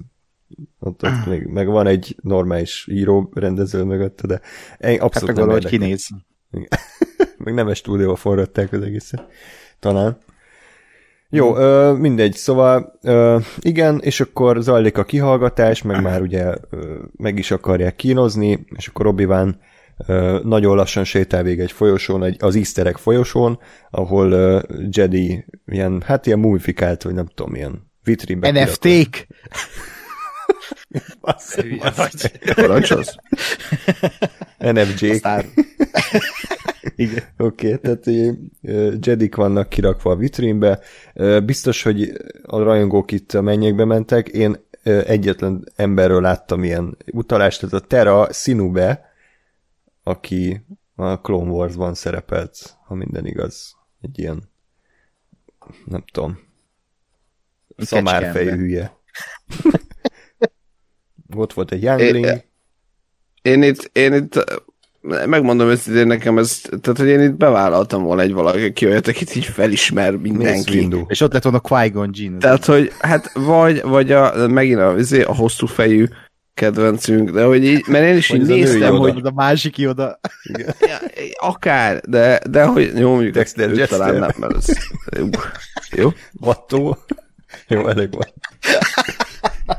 ott, ott még, meg van egy normális író rendező mögötte, de abszolút hát nem hogy kinéz. meg nem egy stúdióba forradták az egészet. Talán. Jó, ö, mindegy, szóval ö, igen, és akkor zajlik a kihallgatás, meg már ugye ö, meg is akarják kínozni, és akkor obi ö, nagyon lassan sétál végig egy folyosón, egy, az easter egg folyosón, ahol ö, Jedi ilyen, hát ilyen mumifikált, vagy nem tudom, ilyen vitrínbe. NFT-k? Parancsolsz? NFJ. Igen. Oké, okay, tehát Jedik vannak kirakva a vitrínbe. Biztos, hogy a rajongók itt a mennyekbe mentek. Én egyetlen emberről láttam ilyen utalást, tehát a Terra Sinube, aki a Clone Wars-ban szerepelt, ha minden igaz. Egy ilyen, nem tudom, szamárfejű hülye. Ott volt egy Youngling. Én, én itt, én itt megmondom őszintén nekem ez, tehát hogy én itt bevállaltam volna egy valaki, aki olyat, akit így felismer mindenki. És ott lett volna Qui-Gon Jinn. Tehát, hogy hát vagy, vagy a, megint a, izé, a hosszú fejű kedvencünk, de hogy így, mert én is így néztem, hogy... A másik oda. Ja, akár, de, de hogy jó, mondjuk Dexter őt talán nem, mert ez... Jó? jó? Vattó? Jó, elég van.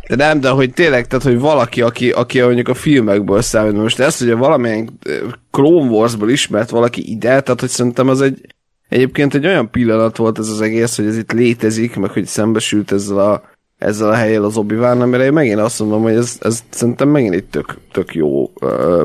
De nem, de hogy tényleg, tehát hogy valaki, aki, aki mondjuk a filmekből számít, most ez, hogy valamilyen Clone Wars-ból ismert valaki ide, tehát hogy szerintem az egy egyébként egy olyan pillanat volt ez az egész, hogy ez itt létezik, meg hogy szembesült ezzel a, ezzel a helyel az obi amire én megint azt mondom, hogy ez, ez szerintem megint egy tök, tök jó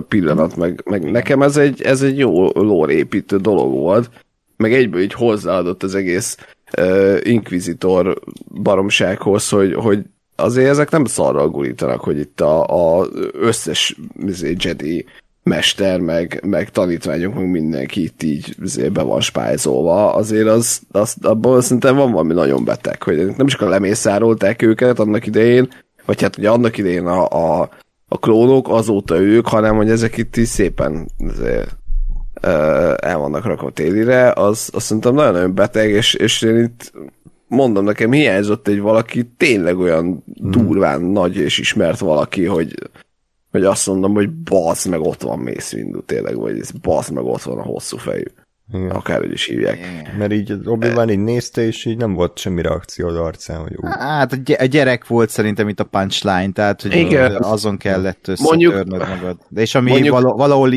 pillanat, meg, meg nekem ez egy, ez egy jó lórépítő dolog volt, meg egyből így hozzáadott az egész uh, Inquisitor baromsághoz, hogy, hogy azért ezek nem szarral gurítanak, hogy itt a, a összes izé, Jedi mester, meg, meg tanítványok, meg mindenki itt így azért be van spájzolva, azért az, az abban szerintem van valami nagyon beteg, hogy nem csak a lemészárolták őket annak idején, vagy hát ugye annak idején a, a, a klónok, azóta ők, hanem hogy ezek itt is szépen azért, el vannak rakva télire, az, az szerintem nagyon-nagyon beteg, és, és én itt mondom, nekem hiányzott egy valaki tényleg olyan hmm. durván nagy és ismert valaki, hogy, hogy azt mondom, hogy basz meg ott van Mace Windu tényleg, vagy basz meg ott van a hosszú fejű. Igen. Akárhogy is hívják. Igen. Mert így obi van így nézte, és így nem volt semmi reakció az arcán, hogy ú. Hát a gyerek volt szerintem itt a punchline, tehát hogy Igen. azon kellett összetörnöd magad. De és ami mondjuk, valahol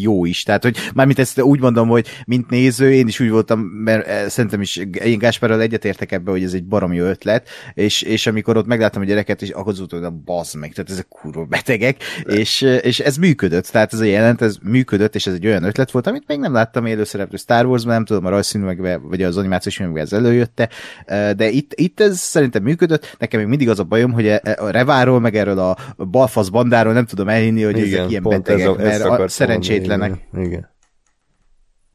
jó is. Tehát, hogy mármint ezt úgy mondom, hogy mint néző, én is úgy voltam, mert eh, szerintem is én Gáspárral egyetértek ebbe, hogy ez egy baromi ötlet, és, és amikor ott megláttam a gyereket, és akkor az hogy a bazd meg, tehát ezek kurva betegek, és, és ez működött, tehát ez a jelent, ez működött, és ez egy olyan ötlet volt, amit még nem láttam élőszereplő Star wars nem tudom, a rajzszínűekben, vagy az animációs filmekben ez előjötte, de itt, itt ez szerintem működött, nekem még mindig az a bajom, hogy e, a Reváról, meg erről a balfasz bandáról nem tudom elhinni, hogy Igen, ezek ilyen betegek, ez a, mert szerencsétlenek. Igen. igen.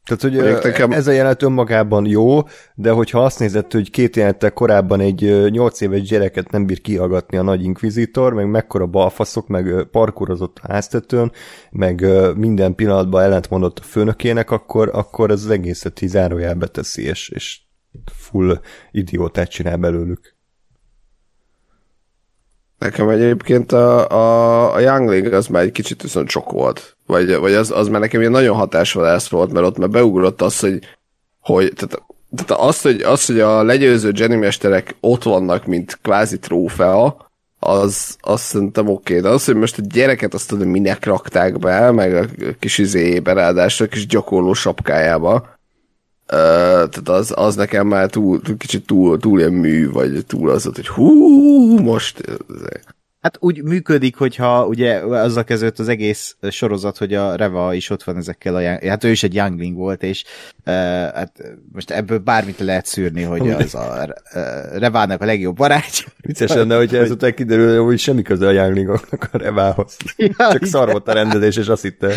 Tehát, hogy nekem... ez a jelenet önmagában jó, de hogyha azt nézed, hogy két jelenettel korábban egy nyolc éves gyereket nem bír kihallgatni a nagy inkvizitor, meg mekkora balfaszok, meg parkurozott a háztetőn, meg minden pillanatban ellentmondott a főnökének, akkor, akkor ez az egészet így zárójelbe teszi, és, és full idiótát csinál belőlük. Nekem egyébként a, a, a Youngling az már egy kicsit viszont sok volt. Vagy, vagy az, az már nekem ilyen nagyon hatásvadász volt, mert ott már beugrott az, hogy, hogy tehát, tehát az, hogy, az, hogy a legyőző Jenny mesterek ott vannak, mint kvázi trófea, az, az szerintem oké, de az, hogy most a gyereket azt tudom, minek rakták be, meg a kis izéjébe, ráadásul a kis gyakorló sapkájába, Tehát az, az nekem már túl kicsit túl, túl ilyen mű, vagy túl az, hogy hú, most Hát úgy működik, hogyha ugye azzal kezdődött az egész sorozat, hogy a Reva is ott van ezekkel a, hát ő is egy youngling volt, és uh, hát most ebből bármit lehet szűrni, hogy az a uh, Revának a legjobb barátja. Vicces lenne, hogyha ezután kiderül, hogy semmi köze a younglingoknak a Revához. Ja, Csak szar volt a rendezés, és azt hitte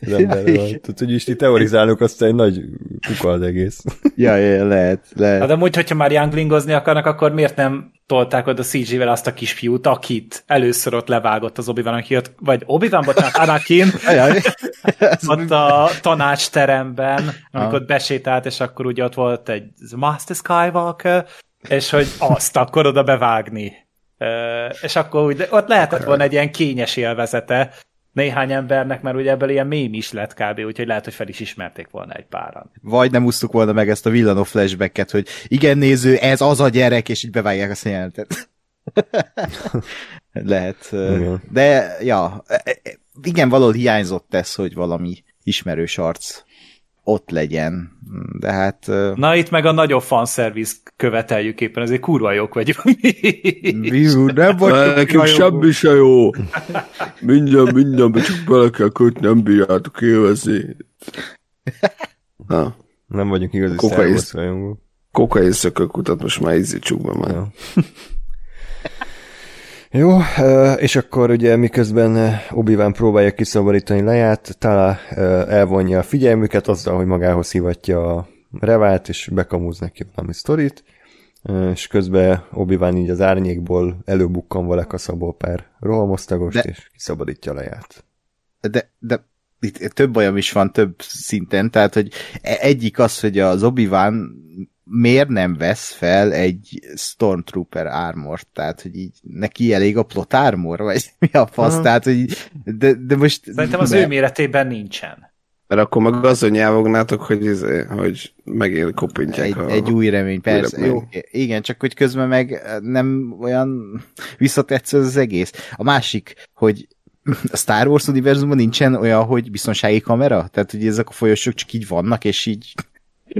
az ember. Ja, Tehát, hogy is teorizálunk, aztán egy nagy kuka az egész. Ja, ja, lehet, lehet. Hát amúgy, hogyha már younglingozni akarnak, akkor miért nem tolták oda CG-vel azt a kisfiút, akit először ott levágott az obi aki ott, vagy obi bocsánat, Anakin, ott a tanácsteremben, amikor ott besétált, és akkor ugye ott volt egy Master Skywalker, és hogy azt akkor oda bevágni. És akkor úgy, ott lehetett volna egy ilyen kényes élvezete, néhány embernek, mert ugye ebből ilyen mém is lett kb, úgyhogy lehet, hogy fel is ismerték volna egy páran. Vagy nem úsztuk volna meg ezt a villanó flashbacket, hogy igen néző, ez az a gyerek, és így bevágják a jelentet. lehet. Igen. De, ja, e, e, igen, valahol hiányzott ez, hogy valami ismerős arc ott legyen. De hát... Na itt meg a nagyobb fanszervisz követeljük éppen, ezért kurva jók vagyunk. Biú, nem vagyok Nekünk semmi se jó. Minden, mindenbe csak bele kell kötni, nem bírjátok élvezni. Ha. Nem vagyunk igazi Kokain, Kokain szökőkutat most már ízítsuk be már. Ja. Jó, és akkor ugye miközben obi próbálja kiszabadítani leját, Tala elvonja a figyelmüket azzal, hogy magához hivatja a Revált, és bekamúz neki valami sztorit, és közben obi így az árnyékból előbukkanva lekaszabol pár rohamosztagost, de, és kiszabadítja leját. De, de itt több bajom is van több szinten, tehát hogy e- egyik az, hogy az obi miért nem vesz fel egy Stormtrooper armort, tehát, hogy így neki elég a plot armor, vagy mi a fasz, uh-huh. tehát, hogy de, de most... Szerintem az ne. ő méretében nincsen. Mert akkor meg azon nyávognátok, hogy, ez, hogy megint kopintják. Egy, a... egy új remény, persze. Új remény. Jó, igen, csak hogy közben meg nem olyan visszatetsző az egész. A másik, hogy a Star Wars univerzumban nincsen olyan, hogy biztonsági kamera? Tehát, hogy ezek a folyosók csak így vannak, és így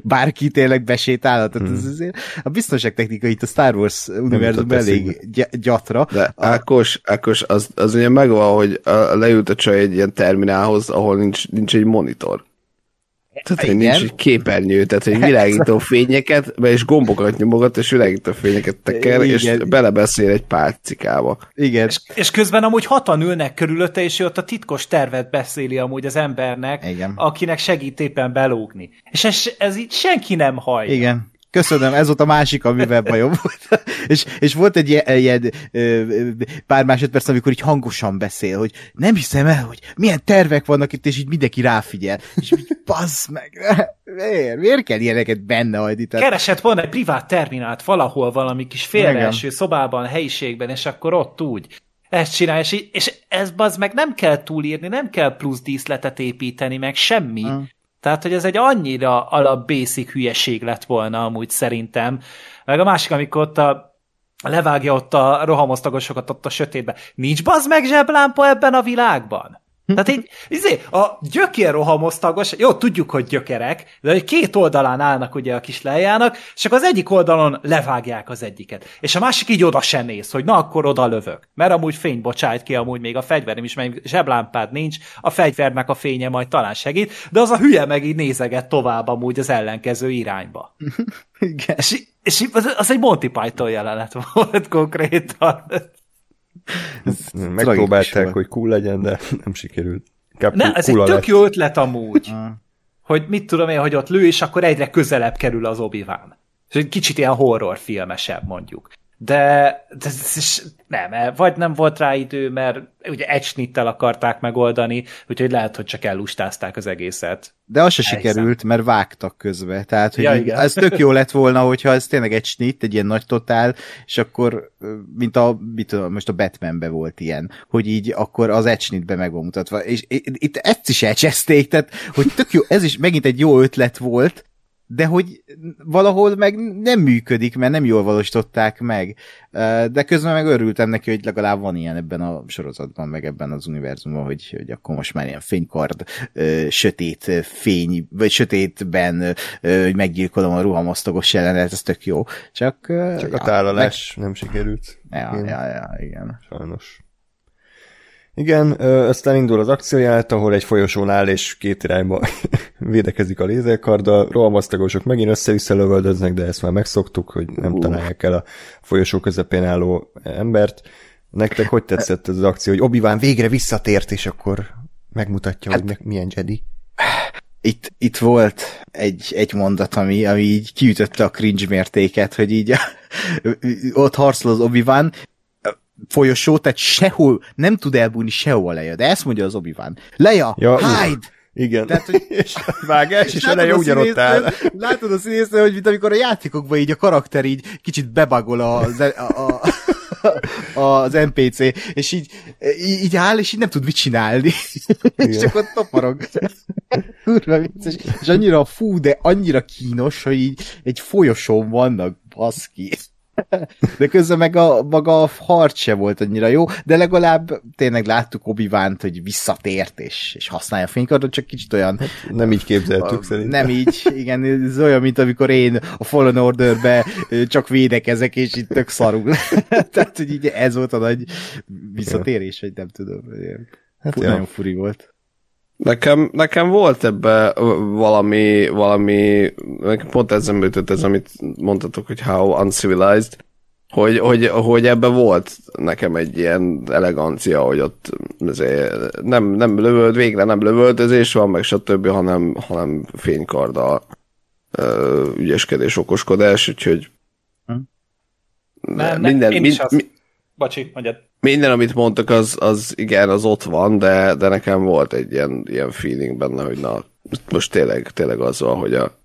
bárki tényleg besétálhat. Hmm. Ez azért a biztonságtechnika itt a Star Wars univerzumban elég gyatra. De a... Ákos, Ákos, az, az ugye megvan, hogy leült a csaj egy ilyen terminálhoz, ahol nincs, nincs egy monitor. Tehát, hogy nincs egy képernyő, tehát, hogy világító fényeket, és gombokat nyomogat, és világító fényeket teker, Igen. és belebeszél egy pálcikába. Igen. És, és közben amúgy hatan ülnek körülötte, és ő ott a titkos tervet beszéli amúgy az embernek, Igen. akinek segít éppen belógni. És ez, ez így senki nem hallja. Igen. Köszönöm, ez volt a másik, amivel bajom volt. és, és volt egy ilyen, ilyen pár másodperc, amikor így hangosan beszél, hogy nem hiszem el, hogy milyen tervek vannak itt, és így mindenki ráfigyel. És így, bassz meg, miért? Miért kell ilyeneket benne hagyni? Tehát... Keresett volna egy privát terminált valahol valami kis félreeső szobában, helyiségben, és akkor ott úgy ezt csinál, és, és ez bazd meg nem kell túlírni, nem kell plusz díszletet építeni, meg semmi. Mm. Tehát, hogy ez egy annyira alap basic hülyeség lett volna amúgy szerintem. Meg a másik, amikor ott a levágja ott a rohamosztagosokat ott a sötétbe. Nincs bazd meg zseblámpa ebben a világban? Tehát így, izé, a gyökér rohamosztagos, jó, tudjuk, hogy gyökerek, de hogy két oldalán állnak ugye a kis lejának, és akkor az egyik oldalon levágják az egyiket. És a másik így oda sem néz, hogy na akkor oda lövök. Mert amúgy fény bocsájt ki, amúgy még a fegyverem is, mert zseblámpád nincs, a fegyvernek a fénye majd talán segít, de az a hülye meg így nézeget tovább amúgy az ellenkező irányba. Igen. És, és az, az egy Monty Python jelenet volt konkrétan. Megpróbálták, hogy cool legyen, de nem sikerült. Inkább ne, ez egy tök lett. jó ötlet amúgy. Ah. hogy mit tudom én, hogy ott lő, és akkor egyre közelebb kerül az obi -Wan. És egy kicsit ilyen horrorfilmesebb mondjuk de, de ez nem, vagy nem volt rá idő, mert ugye egy snittel akarták megoldani, úgyhogy lehet, hogy csak ellustázták az egészet. De az se sikerült, mert vágtak közbe. Tehát, hogy ja, ez tök jó lett volna, hogyha ez tényleg egy snit, egy ilyen nagy totál, és akkor, mint a, mit tudom, most a Batmanbe volt ilyen, hogy így akkor az egy snitbe meg van mutatva. És itt ezt is elcseszték, tehát, hogy tök jó, ez is megint egy jó ötlet volt, de hogy valahol meg nem működik, mert nem jól valósították meg. De közben meg örültem neki, hogy legalább van ilyen ebben a sorozatban, meg ebben az univerzumban, hogy, hogy akkor most már ilyen fénykard, sötét fény, vagy sötétben hogy meggyilkolom a ruhamosztagos jelenet, ez tök jó. Csak, Csak ja, a tálalás meg... nem sikerült. Ja, ja, ja, igen. Sajnos. Igen, aztán indul az akcióját, ahol egy folyosón áll, és két irányba védekezik a lézerkarddal. Rohamasztagosok megint össze-vissza lövöldöznek, de ezt már megszoktuk, hogy nem uh. találják el a folyosó közepén álló embert. Nektek hogy tetszett ez az akció, hogy obi végre visszatért, és akkor megmutatja, hát, hogy milyen Jedi? Itt, itt volt egy, egy mondat, ami, ami így kiütötte a cringe mértéket, hogy így ott harcol az obi folyosó, tehát sehol, nem tud elbújni sehol Leia, de ezt mondja az obi -Wan. Leia, ja, hide! Igen. Tehát, hogy, és vágás, és eleje ugyanott áll. Látod a színésznő, hogy mint amikor a játékokban így a karakter így kicsit bebagol a, a, a az NPC, és így, így, áll, és így nem tud mit csinálni. és csak ott toporog. Kurva vicces. És annyira fú, de annyira kínos, hogy így egy folyosón vannak, baszki. De közben meg a, maga a harc se volt annyira jó, de legalább tényleg láttuk obi hogy visszatért, és, és használja a fénykardot, csak kicsit olyan... Hát nem így képzeltük a, szerintem. Nem így, igen, ez olyan, mint amikor én a Fallen Orderbe csak védekezek, és itt tök szarul. Tehát, hogy így ez volt a nagy visszatérés, vagy nem tudom. Hát Fú, nagyon furi volt. Nekem, nekem volt ebbe valami, valami, nekem pont eszembe jutott ez, amit mondtatok, hogy how uncivilized, hogy, hogy, hogy ebbe volt nekem egy ilyen elegancia, hogy ott nem, nem lövöld, végre nem lövöldözés van, meg stb., hanem, hanem fénykarddal ügyeskedés, okoskodás, úgyhogy hm. nem, minden, én is mind, azt... Bocsi, mondjad. Minden, amit mondtak, az, az igen, az ott van, de, de nekem volt egy ilyen, ilyen feeling benne, hogy na, most tényleg, tényleg az van, hogy a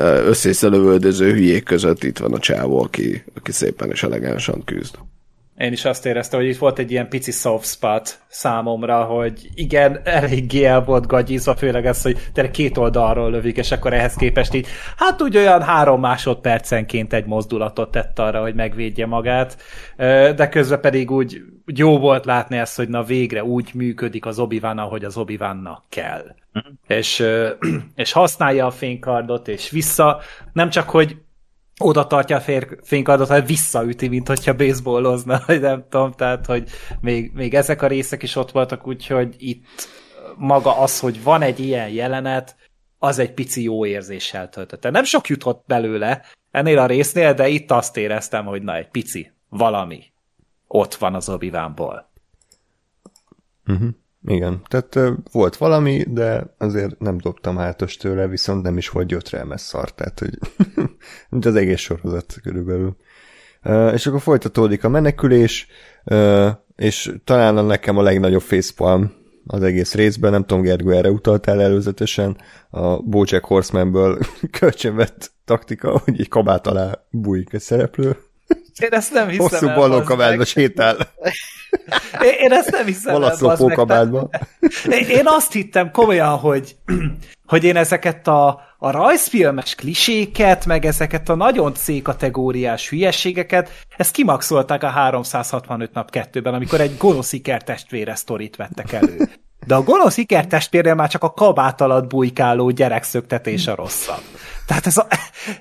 összészelövöldöző hülyék között itt van a csávó, aki, aki szépen és elegánsan küzd. Én is azt éreztem, hogy itt volt egy ilyen pici soft spot számomra, hogy igen, eléggé el volt gagyizva, főleg ez, hogy tényleg két oldalról lövik, és akkor ehhez képest így, hát úgy olyan három másodpercenként egy mozdulatot tett arra, hogy megvédje magát, de közben pedig úgy jó volt látni ezt, hogy na végre úgy működik az obi ahogy az obi kell. Mm. És, és használja a fénykardot, és vissza, nem csak, hogy oda tartja a fér, fénykardot, hanem visszaüti, mint hogyha baseballozna, vagy nem tudom, tehát, hogy még, még ezek a részek is ott voltak, úgyhogy itt maga az, hogy van egy ilyen jelenet, az egy pici jó érzéssel töltötte. Nem sok jutott belőle ennél a résznél, de itt azt éreztem, hogy na, egy pici, valami ott van az obi Uh-huh. Igen, tehát volt valami, de azért nem dobtam hátos tőle, viszont nem is volt gyötrelmes szar, tehát hogy mint az egész sorozat körülbelül. És akkor folytatódik a menekülés, és talán a nekem a legnagyobb facepalm az egész részben, nem tudom, Gergő erre utaltál előzetesen, a Bojack Horsemanből kölcsönvett taktika, hogy egy kabát alá bújik egy szereplő. Én ezt nem hiszem Hosszú ballókabátba sétál. Én, én ezt nem hiszem Malaszó pókabátba. Én azt hittem komolyan, hogy, hogy én ezeket a, a rajzfilmes kliséket, meg ezeket a nagyon C-kategóriás hülyeségeket, ezt kimaxolták a 365 nap kettőben, amikor egy gonosz ikertestvére sztorit vettek elő. De a gonosz ikertestvérnél már csak a kabát alatt bujkáló gyerekszöktetés a rosszabb. Tehát ez a...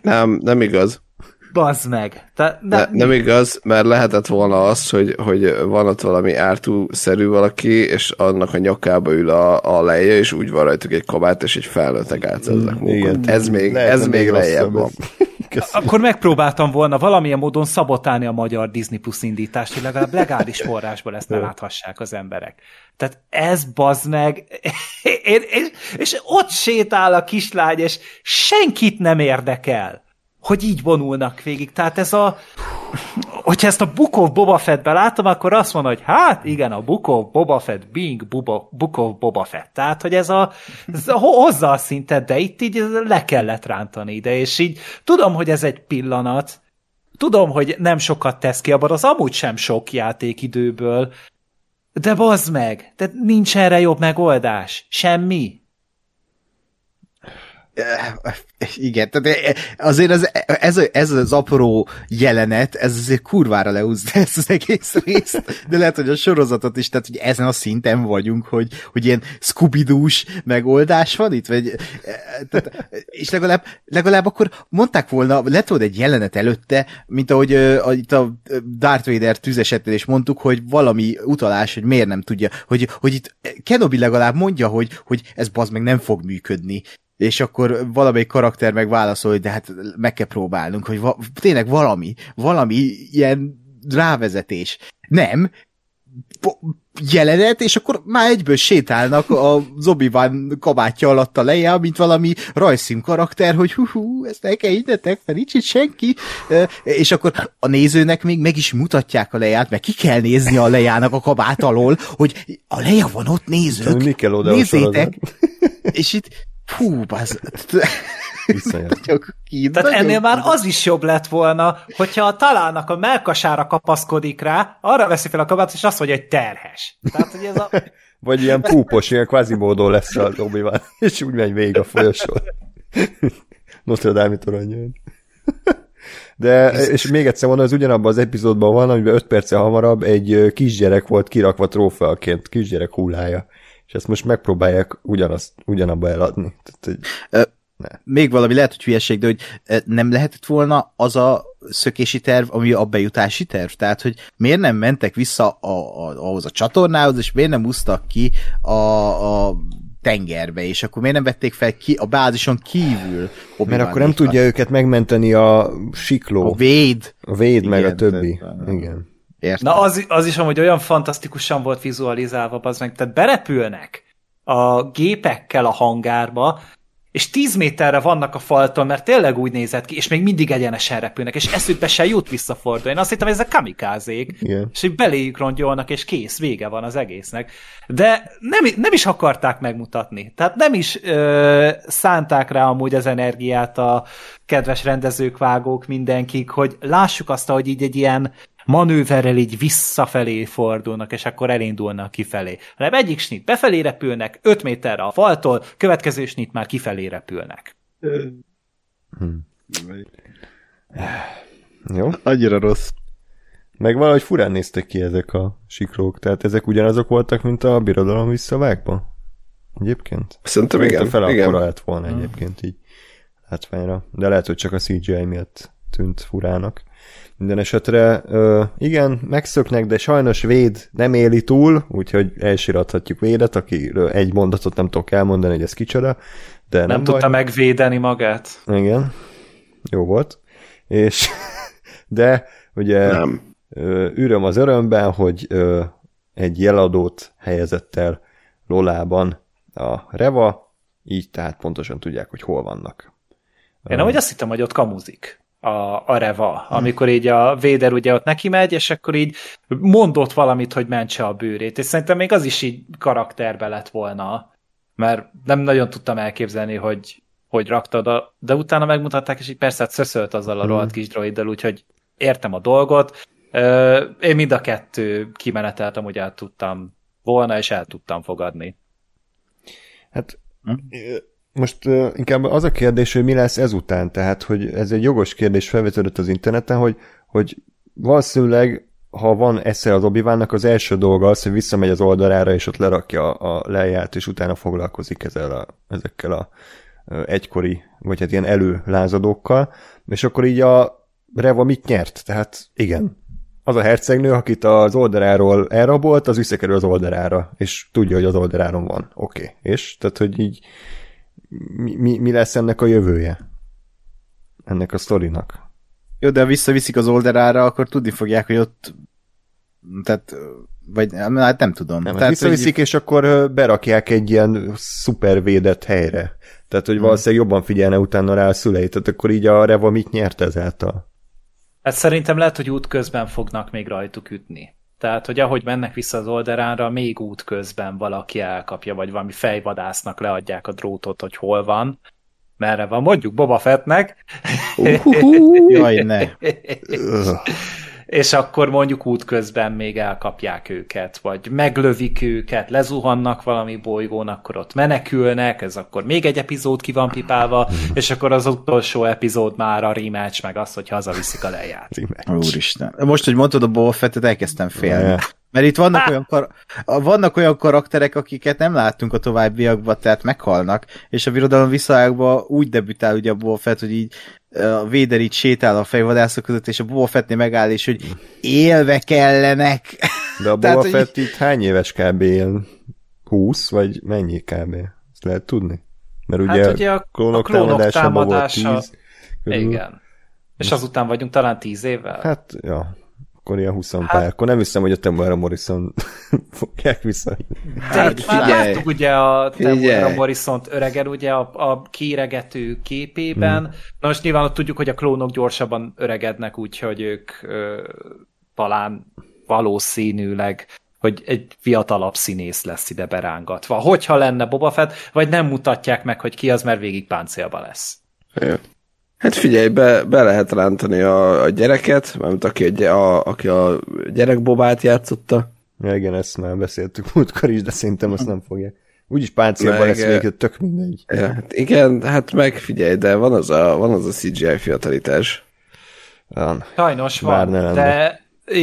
Nem, nem igaz. Bazd meg. Te, de, ne, nem igaz, mert lehetett volna az, hogy, hogy van ott valami ártú-szerű valaki, és annak a nyakába ül a, a leje, és úgy van rajtuk egy kabát, és egy felnőttek átszerzek igen. Ez még, ez még lejjebb van. Akkor megpróbáltam volna valamilyen módon szabotálni a magyar Disney Plus indítást, hogy legalább legális forrásból ezt ne láthassák az emberek. Tehát ez bazd meg, és, és, és ott sétál a kislány, és senkit nem érdekel hogy így vonulnak végig. Tehát ez a, hogyha ezt a Book of Boba Fett-be látom, akkor azt mondom, hogy hát igen, a Book of Boba Fett being Buba, Book of Boba Fett. Tehát, hogy ez a, ez a hozza a szintet, de itt így le kellett rántani ide, és így tudom, hogy ez egy pillanat, tudom, hogy nem sokat tesz ki abban, az amúgy sem sok játékidőből, de bazd meg, de nincs erre jobb megoldás. Semmi. Igen, tehát azért az, ez, ez az apró jelenet, ez azért kurvára leúzta ezt az egész részt, de lehet, hogy a sorozatot is, tehát hogy ezen a szinten vagyunk, hogy, hogy ilyen scooby megoldás van itt, vagy, tehát, és legalább, legalább akkor mondták volna, lett volna egy jelenet előtte, mint ahogy uh, itt a Darth Vader tüzesetnél is mondtuk, hogy valami utalás, hogy miért nem tudja, hogy, hogy itt Kenobi legalább mondja, hogy, hogy ez bazd meg nem fog működni, és akkor valamelyik karakter meg válaszol, hogy de hát meg kell próbálnunk, hogy va- tényleg valami, valami ilyen rávezetés. Nem, jelenet, és akkor már egyből sétálnak a Zobi-Van kabátja alatt a leje, mint valami rajzszín karakter, hogy hú, hú ezt el kell hinnetek, mert nincs itt senki. És akkor a nézőnek még meg is mutatják a leját, mert ki kell nézni a lejának a kabát alól, hogy a leja van ott, nézők, nézzétek. És itt Fú, az... Viszonyat. Tehát ennél már az is jobb lett volna, hogyha a találnak a melkasára kapaszkodik rá, arra veszi fel a kabátot, és azt mondja, hogy terhes. Tehát, hogy ez a... Vagy ilyen púpos, ilyen kvázimódó lesz a obi és úgy megy végig a folyosón. Notre Dame toronyon. De, és még egyszer mondom, ez ugyanabban az epizódban van, amiben 5 perce hamarabb egy kisgyerek volt kirakva trófeaként, kisgyerek hullája. És ezt most megpróbálják ugyanazt, ugyanabba eladni. Tehát, hogy... Ne. Még valami lehet, hogy hülyeség, de hogy nem lehetett volna az a szökési terv, ami a bejutási terv? Tehát, hogy miért nem mentek vissza a, a, ahhoz a csatornához, és miért nem úsztak ki a, a tengerbe, és akkor miért nem vették fel ki a bázison kívül? Mert akkor nem tudja őket megmenteni a sikló. A véd. A véd, Igen, meg a többi. De, Igen. Értem. Na az, az is amúgy olyan fantasztikusan volt vizualizálva, az meg, tehát berepülnek a gépekkel a hangárba, és 10 méterre vannak a faltól, mert tényleg úgy nézett ki, és még mindig egyenesen repülnek, és eszükbe se jut visszafordulni. Én azt hittem, hogy ezek kamikázék, Igen. és hogy beléjük rongyolnak, és kész, vége van az egésznek. De nem, nem is akarták megmutatni. Tehát nem is ö, szánták rá amúgy az energiát a kedves rendezők, vágók, mindenkik, hogy lássuk azt, hogy így egy ilyen manőverrel így visszafelé fordulnak, és akkor elindulnak kifelé. Hanem egyik snit befelé repülnek, 5 méterre a faltól, következő snit már kifelé repülnek. Hmm. Jó. Annyira rossz. Meg valahogy furán néztek ki ezek a sikrók, tehát ezek ugyanazok voltak, mint a birodalom visszavágban? Egyébként? Szerintem igen. Fel igen. lett volna egyébként így látványra. De lehet, hogy csak a CGI miatt tűnt furának. Minden esetre ö, igen, megszöknek, de sajnos Véd nem éli túl, úgyhogy elsirathatjuk Védet, akiről egy mondatot nem tudok elmondani, hogy ez kicsoda. De nem, nem tudta baj. megvédeni magát. Igen, jó volt. És de ugye nem. Ö, üröm az örömben, hogy ö, egy jeladót helyezett el Lolában a Reva, így tehát pontosan tudják, hogy hol vannak. Én ahogy azt hittem, hogy ott kamuzik a, a Reva, amikor így a Véder ugye ott neki megy, és akkor így mondott valamit, hogy mentse a bőrét, és szerintem még az is így karakterbe lett volna, mert nem nagyon tudtam elképzelni, hogy hogy raktad, de utána megmutatták, és így persze hát szöszölt azzal a mm. rohadt kis droiddal, úgyhogy értem a dolgot. Én mind a kettő kimeneteltem, hogy el tudtam volna, és el tudtam fogadni. Hát hm? Most inkább az a kérdés, hogy mi lesz ezután, tehát, hogy ez egy jogos kérdés felvetődött az interneten, hogy, hogy valószínűleg ha van esze az obi az első dolga az, hogy visszamegy az oldalára, és ott lerakja a lejárt, és utána foglalkozik ezzel a, ezekkel a egykori, vagy hát ilyen előlázadókkal, és akkor így a Reva mit nyert? Tehát igen, az a hercegnő, akit az oldaláról elrabolt, az visszakerül az oldalára, és tudja, hogy az oldaláron van. Oké. Okay. És? Tehát, hogy így mi, mi, mi lesz ennek a jövője? Ennek a sztorinak. Jó, de ha visszaviszik az oldalára, akkor tudni fogják, hogy ott tehát, vagy hát nem tudom. Nem, tehát, visszaviszik, hogy... és akkor berakják egy ilyen szupervédett helyre. Tehát, hogy hmm. valószínűleg jobban figyelne utána rá a szüleit, tehát akkor így a Reva mit nyert ezáltal? Hát szerintem lehet, hogy útközben fognak még rajtuk ütni. Tehát, hogy ahogy mennek vissza az oldalára, még útközben valaki elkapja, vagy valami fejvadásznak leadják a drótot, hogy hol van. Merre van, mondjuk Boba Fettnek. Jaj, ne. És akkor mondjuk útközben még elkapják őket, vagy meglövik őket, lezuhannak valami bolygón, akkor ott menekülnek, ez akkor még egy epizód ki van pipálva, és akkor az utolsó epizód már a rematch, meg az, hogy hazaviszik a leját. Úristen. Most, hogy mondtad a Boba Fettet, elkezdtem félni. Mert itt vannak olyan, kar- vannak olyan karakterek, akiket nem láttunk a továbbiakban, tehát meghalnak, és a birodalom visszaágban úgy debütál ugye a Boba Fett, hogy így a Véder így sétál a fejvadászok között, és a Boba Fettnél megáll, és hogy élve kellenek. De a Boba Tehát, Fett hogy... itt hány éves kb. Ilyen 20, vagy mennyi kb. Ezt lehet tudni? Mert ugye, hát ugye a klónok, a klónok támadása, volt 10 körül. Igen. És azután vagyunk talán 10 évvel? Hát, ja, akkor ilyen 20 hát, pár. Akkor nem hiszem, hogy a Temuera Morrison fogják vissza. Hát, már láttuk ugye a Temuera morrison öregen ugye a, a kéregető képében. Hmm. Na most nyilván ott tudjuk, hogy a klónok gyorsabban öregednek, úgyhogy ők ö, talán valószínűleg hogy egy fiatalabb színész lesz ide berángatva. Hogyha lenne Boba Fett, vagy nem mutatják meg, hogy ki az, mert végig páncélba lesz. Ja. Hát figyelj, be, be lehet rántani a, a gyereket, mert aki a, a, aki a gyerekbobát játszotta. Ja, igen, ezt már beszéltük múltkor is, de szerintem azt nem fogják. Úgyis páncélban lesz végül, tök mindegy. Ja, hát igen, hát megfigyelj, de van az a, van az a CGI fiatalítás. Van. Sajnos van, de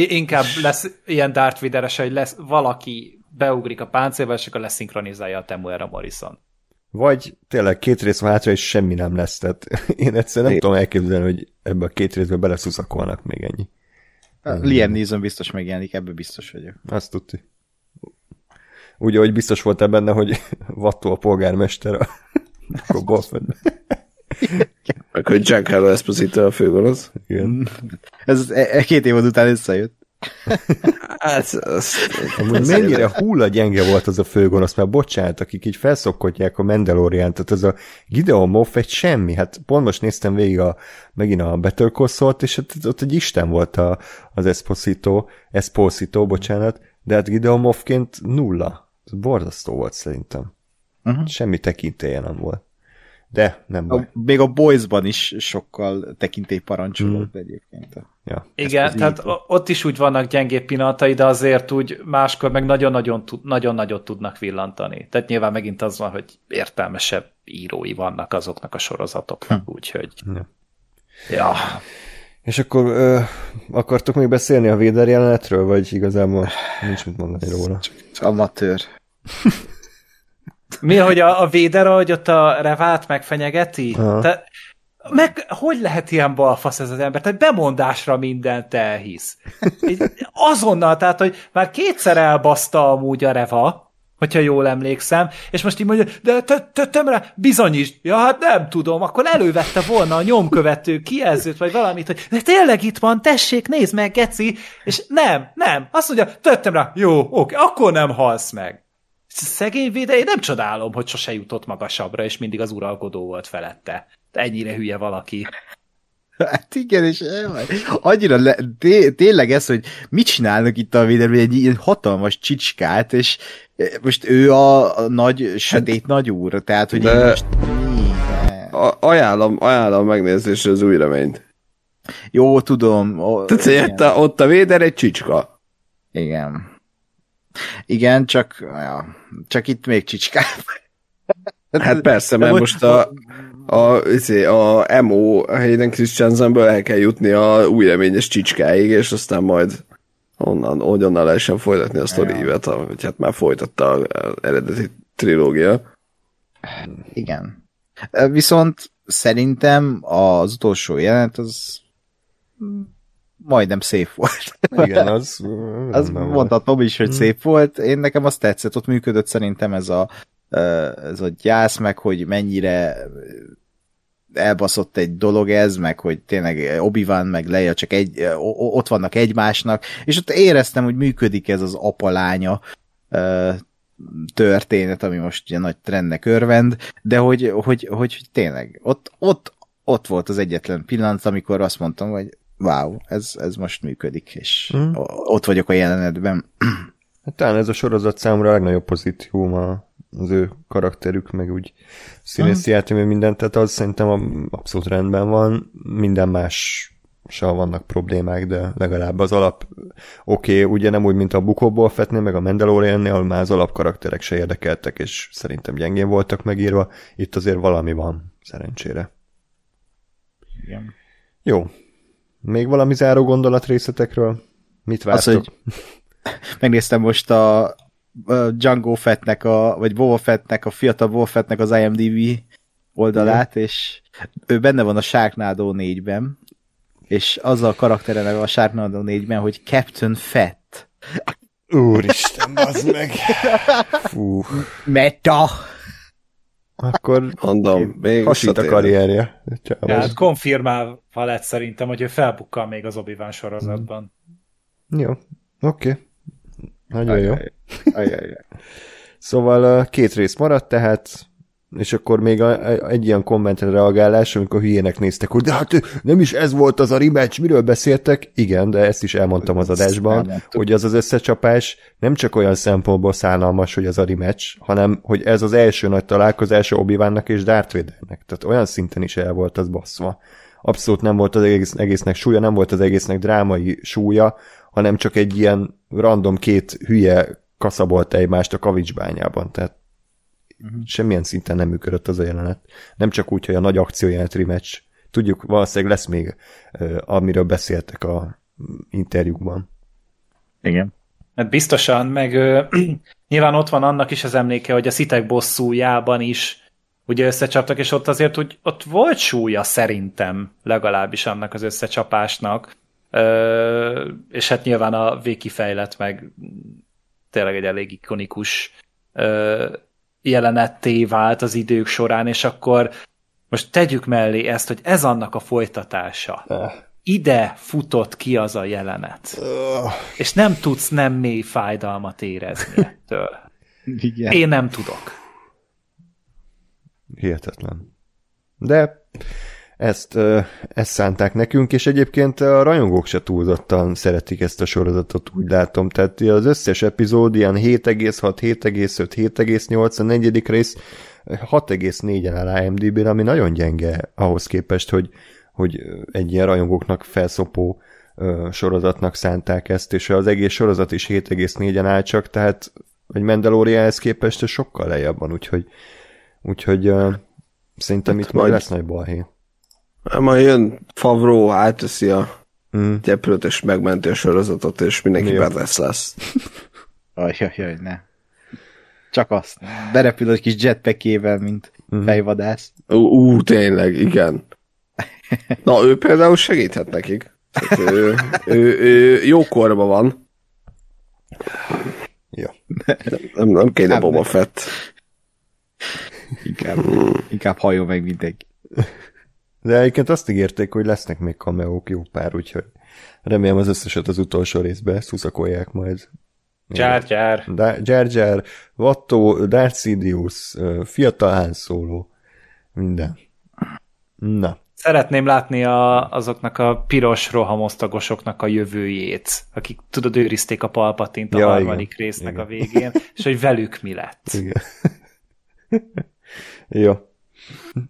inkább lesz ilyen Darth vader hogy lesz valaki beugrik a páncélba, és akkor leszinkronizálja a Temuera Morrison. Vagy tényleg két rész van hátra, és semmi nem lesz. Tehát én egyszerűen nem tudom elképzelni, hogy ebbe a két részbe beleszuszakolnak még ennyi. Liam Neeson biztos megjelenik, ebbe biztos vagyok. Azt tudti. Úgy, ahogy biztos voltál benne, hogy Vattó a polgármester a, a Meg hogy Giancarlo Esposito a főgonosz. Igen. Ez e, e, két év után összejött. hát, az, Amúgy mennyire hulla gyenge volt az a főgonosz, mert bocsánat, akik így felszokkodják a Mandalorian, tehát az a Gideon Moff egy semmi, hát pont most néztem végig a, megint a Better Call és ott, ott egy isten volt a, az Esposito, Esposito, bocsánat, de hát Gideon Moffként nulla. Ez borzasztó volt szerintem. Uh-huh. Semmi tekintélye nem volt. De nem baj. A, még a Boys-ban is sokkal tekintély parancsolódott mm. egyébként. Ja. Igen, tehát ott is úgy vannak gyengébb pillanatai, de azért úgy máskor meg nagyon-nagyon nagyon nagyot tudnak villantani. Tehát nyilván megint az van, hogy értelmesebb írói vannak azoknak a sorozatoknak, hm. úgyhogy... Ja. ja. És akkor ö, akartok még beszélni a Véder jelenetről, vagy igazából nincs mit mondani róla? Amatőr. Mi, hogy a, a véder, hogy ott a revát megfenyegeti? Te, meg hogy lehet ilyen balfasz ez az ember? Tehát bemondásra mindent elhisz. Így azonnal, tehát, hogy már kétszer elbaszta amúgy a reva, hogyha jól emlékszem, és most így mondja, de rá, bizonyítsd. Ja, hát nem tudom, akkor elővette volna a nyomkövető kijelzőt, vagy valamit, hogy de tényleg itt van, tessék, nézd meg, geci, és nem, nem, azt mondja, tettem rá, jó, oké, akkor nem halsz meg. Szegény véde, én nem csodálom, hogy sose jutott magasabbra, és mindig az uralkodó volt felette. Ennyire hülye valaki. Hát igen, és annyira le, té, tényleg ez, hogy mit csinálnak itt a védelmi, egy ilyen hatalmas csicskát, és most ő a, a nagy, sötét nagy úr, tehát, hogy De... most a, ajánlom, ajánlom megnézésre az új reményt. Jó, tudom. O, Tehát ott, ott a véder egy csicska. Igen. Igen, csak, ja, csak itt még csicskább. Hát persze, mert most a, a, izé, a, a MO Hayden Christensenből el kell jutni a új reményes csicskáig, és aztán majd onnan, onnan lehessen folytatni a sztorivet, hogy hát már folytatta az eredeti trilógia. Igen. Viszont szerintem az utolsó jelent az majdnem szép volt. Igen, az... az mondhatom is, hogy hmm. szép volt. Én nekem azt tetszett, ott működött szerintem ez a, ez a gyász, meg hogy mennyire elbaszott egy dolog ez, meg hogy tényleg obi meg Leia csak egy, ott vannak egymásnak, és ott éreztem, hogy működik ez az apalánya történet, ami most ugye nagy trendnek örvend, de hogy, hogy, hogy tényleg ott, ott, ott volt az egyetlen pillanat, amikor azt mondtam, hogy wow, ez, ez most működik, és mm. ott vagyok a jelenetben. Hát talán ez a sorozat számomra a legnagyobb pozitívum az ő karakterük, meg úgy színészi mm. játék, mindent, tehát az szerintem abszolút rendben van, minden más vannak problémák, de legalább az alap oké, okay, ugye nem úgy, mint a Bukóból fetnél, meg a Mandaloriannél, ahol már az alapkarakterek se érdekeltek, és szerintem gyengén voltak megírva, itt azért valami van, szerencsére. Igen. Jó, még valami záró gondolat részletekről? Mit vártok? Az, hogy megnéztem most a, Django Fettnek, a, vagy Boba Fettnek, a fiatal Boba Fettnek az IMDb oldalát, Igen. és ő benne van a Sharknado 4-ben, és az a karaktere a Sharknado 4-ben, hogy Captain Fett. Úristen, az meg! Fú. Meta! Akkor Mondom, még hasít a karrierje. Ja, hát konfirmálva lett szerintem, hogy ő felbukkal még az obi sorozatban. Jó, oké. Okay. Nagyon jó. Ajaj. Szóval két rész maradt, tehát és akkor még a, a, egy ilyen kommentre reagálás, amikor hülyének néztek, hogy de hát nem is ez volt az a rematch, miről beszéltek? Igen, de ezt is elmondtam az adásban, hogy az az összecsapás nem csak olyan szempontból szánalmas, hogy az a rematch, hanem hogy ez az első nagy találkozás obi és Darth Vadernek. Tehát olyan szinten is el volt az baszva. Abszolút nem volt az egész, egésznek súlya, nem volt az egésznek drámai súlya, hanem csak egy ilyen random két hülye kaszabolt egymást a kavicsbányában. Tehát uh-huh. semmilyen szinten nem működött az a jelenet. Nem csak úgy, hogy a nagy akciójelenet rematch. Tudjuk, valószínűleg lesz még, amiről beszéltek a interjúkban. Igen. Hát biztosan, meg ö, nyilván ott van annak is az emléke, hogy a szitek bosszújában is ugye összecsaptak, és ott azért úgy, ott volt súlya szerintem legalábbis annak az összecsapásnak, ö, és hát nyilván a végkifejlet meg tényleg egy elég ikonikus ö, jelenetté vált az idők során, és akkor most tegyük mellé ezt, hogy ez annak a folytatása. Ide futott ki az a jelenet. És nem tudsz nem mély fájdalmat érezni ettől. Igen. Én nem tudok. Hihetetlen. De ezt, ezt szánták nekünk, és egyébként a rajongók se túlzottan szeretik ezt a sorozatot, úgy látom. Tehát az összes epizód ilyen 7,6, 7,5, 7,8, a negyedik rész 6,4-en áll IMDb-n, ami nagyon gyenge ahhoz képest, hogy, hogy egy ilyen rajongóknak felszopó sorozatnak szánták ezt, és az egész sorozat is 7,4-en áll csak, tehát egy Mandalorianhez képest sokkal lejjebb van, úgyhogy, úgyhogy szerintem hát itt majd lesz nagy balhé. Majd jön Favro, átveszi a mm. gyeplőt, és megmenti a sorozatot, és mindenki lesz lesz. Ajajaj, ne. Csak azt. Berepül egy kis jetpackével, mint mm. fejvadász. Ú, ú, tényleg, igen. Na, ő például segíthet nekik. Tehát ő, ő, ő jó korban van. Ja. Nem, nem, nem kéne Boba Fett. Inkább, hmm. inkább hajó meg mindenki. De egyébként azt ígérték, hogy lesznek még kameók jó pár, úgyhogy remélem az összeset az utolsó részbe szuszakolják majd. Jar Jar. Jar Jar, Watto, Darth Sidious, fiatal Han Solo, minden. Na. Szeretném látni a, azoknak a piros rohamosztagosoknak a jövőjét, akik tudod, őrizték a palpatint a ja, harmadik igen, résznek igen. a végén, és hogy velük mi lett. Igen. Jó.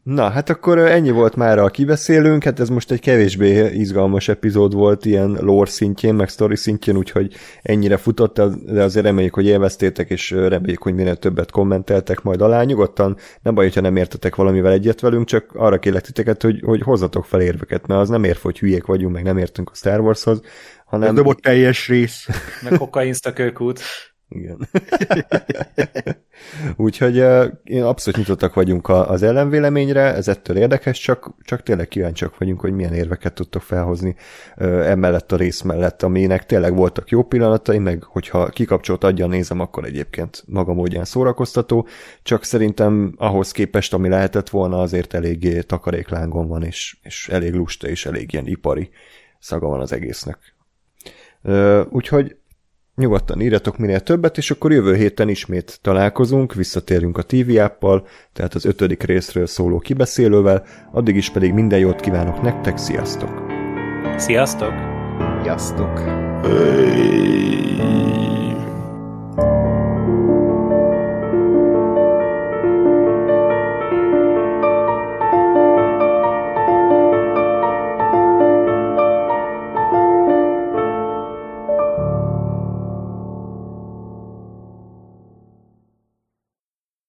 Na, hát akkor ennyi volt már a kibeszélünk, hát ez most egy kevésbé izgalmas epizód volt ilyen lore szintjén, meg story szintjén, úgyhogy ennyire futott, de azért reméljük, hogy élveztétek, és reméljük, hogy minél többet kommenteltek majd alá. Nyugodtan nem baj, ha nem értetek valamivel egyet velünk, csak arra kérlek titeket, hogy, hogy hozzatok fel érveket, mert az nem ér, hogy hülyék vagyunk, meg nem értünk a Star Warshoz, hanem... Nem volt teljes rész. Meg kokainszta kőkút. Igen. Úgyhogy uh, én abszolút nyitottak vagyunk az ellenvéleményre, ez ettől érdekes, csak, csak tényleg kíváncsiak vagyunk, hogy milyen érveket tudtok felhozni uh, emellett a rész mellett, aminek tényleg voltak jó pillanatai, meg hogyha kikapcsolt adja nézem, akkor egyébként maga módján szórakoztató, csak szerintem ahhoz képest, ami lehetett volna, azért eléggé takaréklángon van, és, és elég lusta, és elég ilyen ipari szaga van az egésznek. Uh, úgyhogy nyugodtan írjatok minél többet, és akkor jövő héten ismét találkozunk, visszatérünk a TV appal, tehát az ötödik részről szóló kibeszélővel, addig is pedig minden jót kívánok nektek, sziasztok! Sziasztok! Sziasztok! Hey.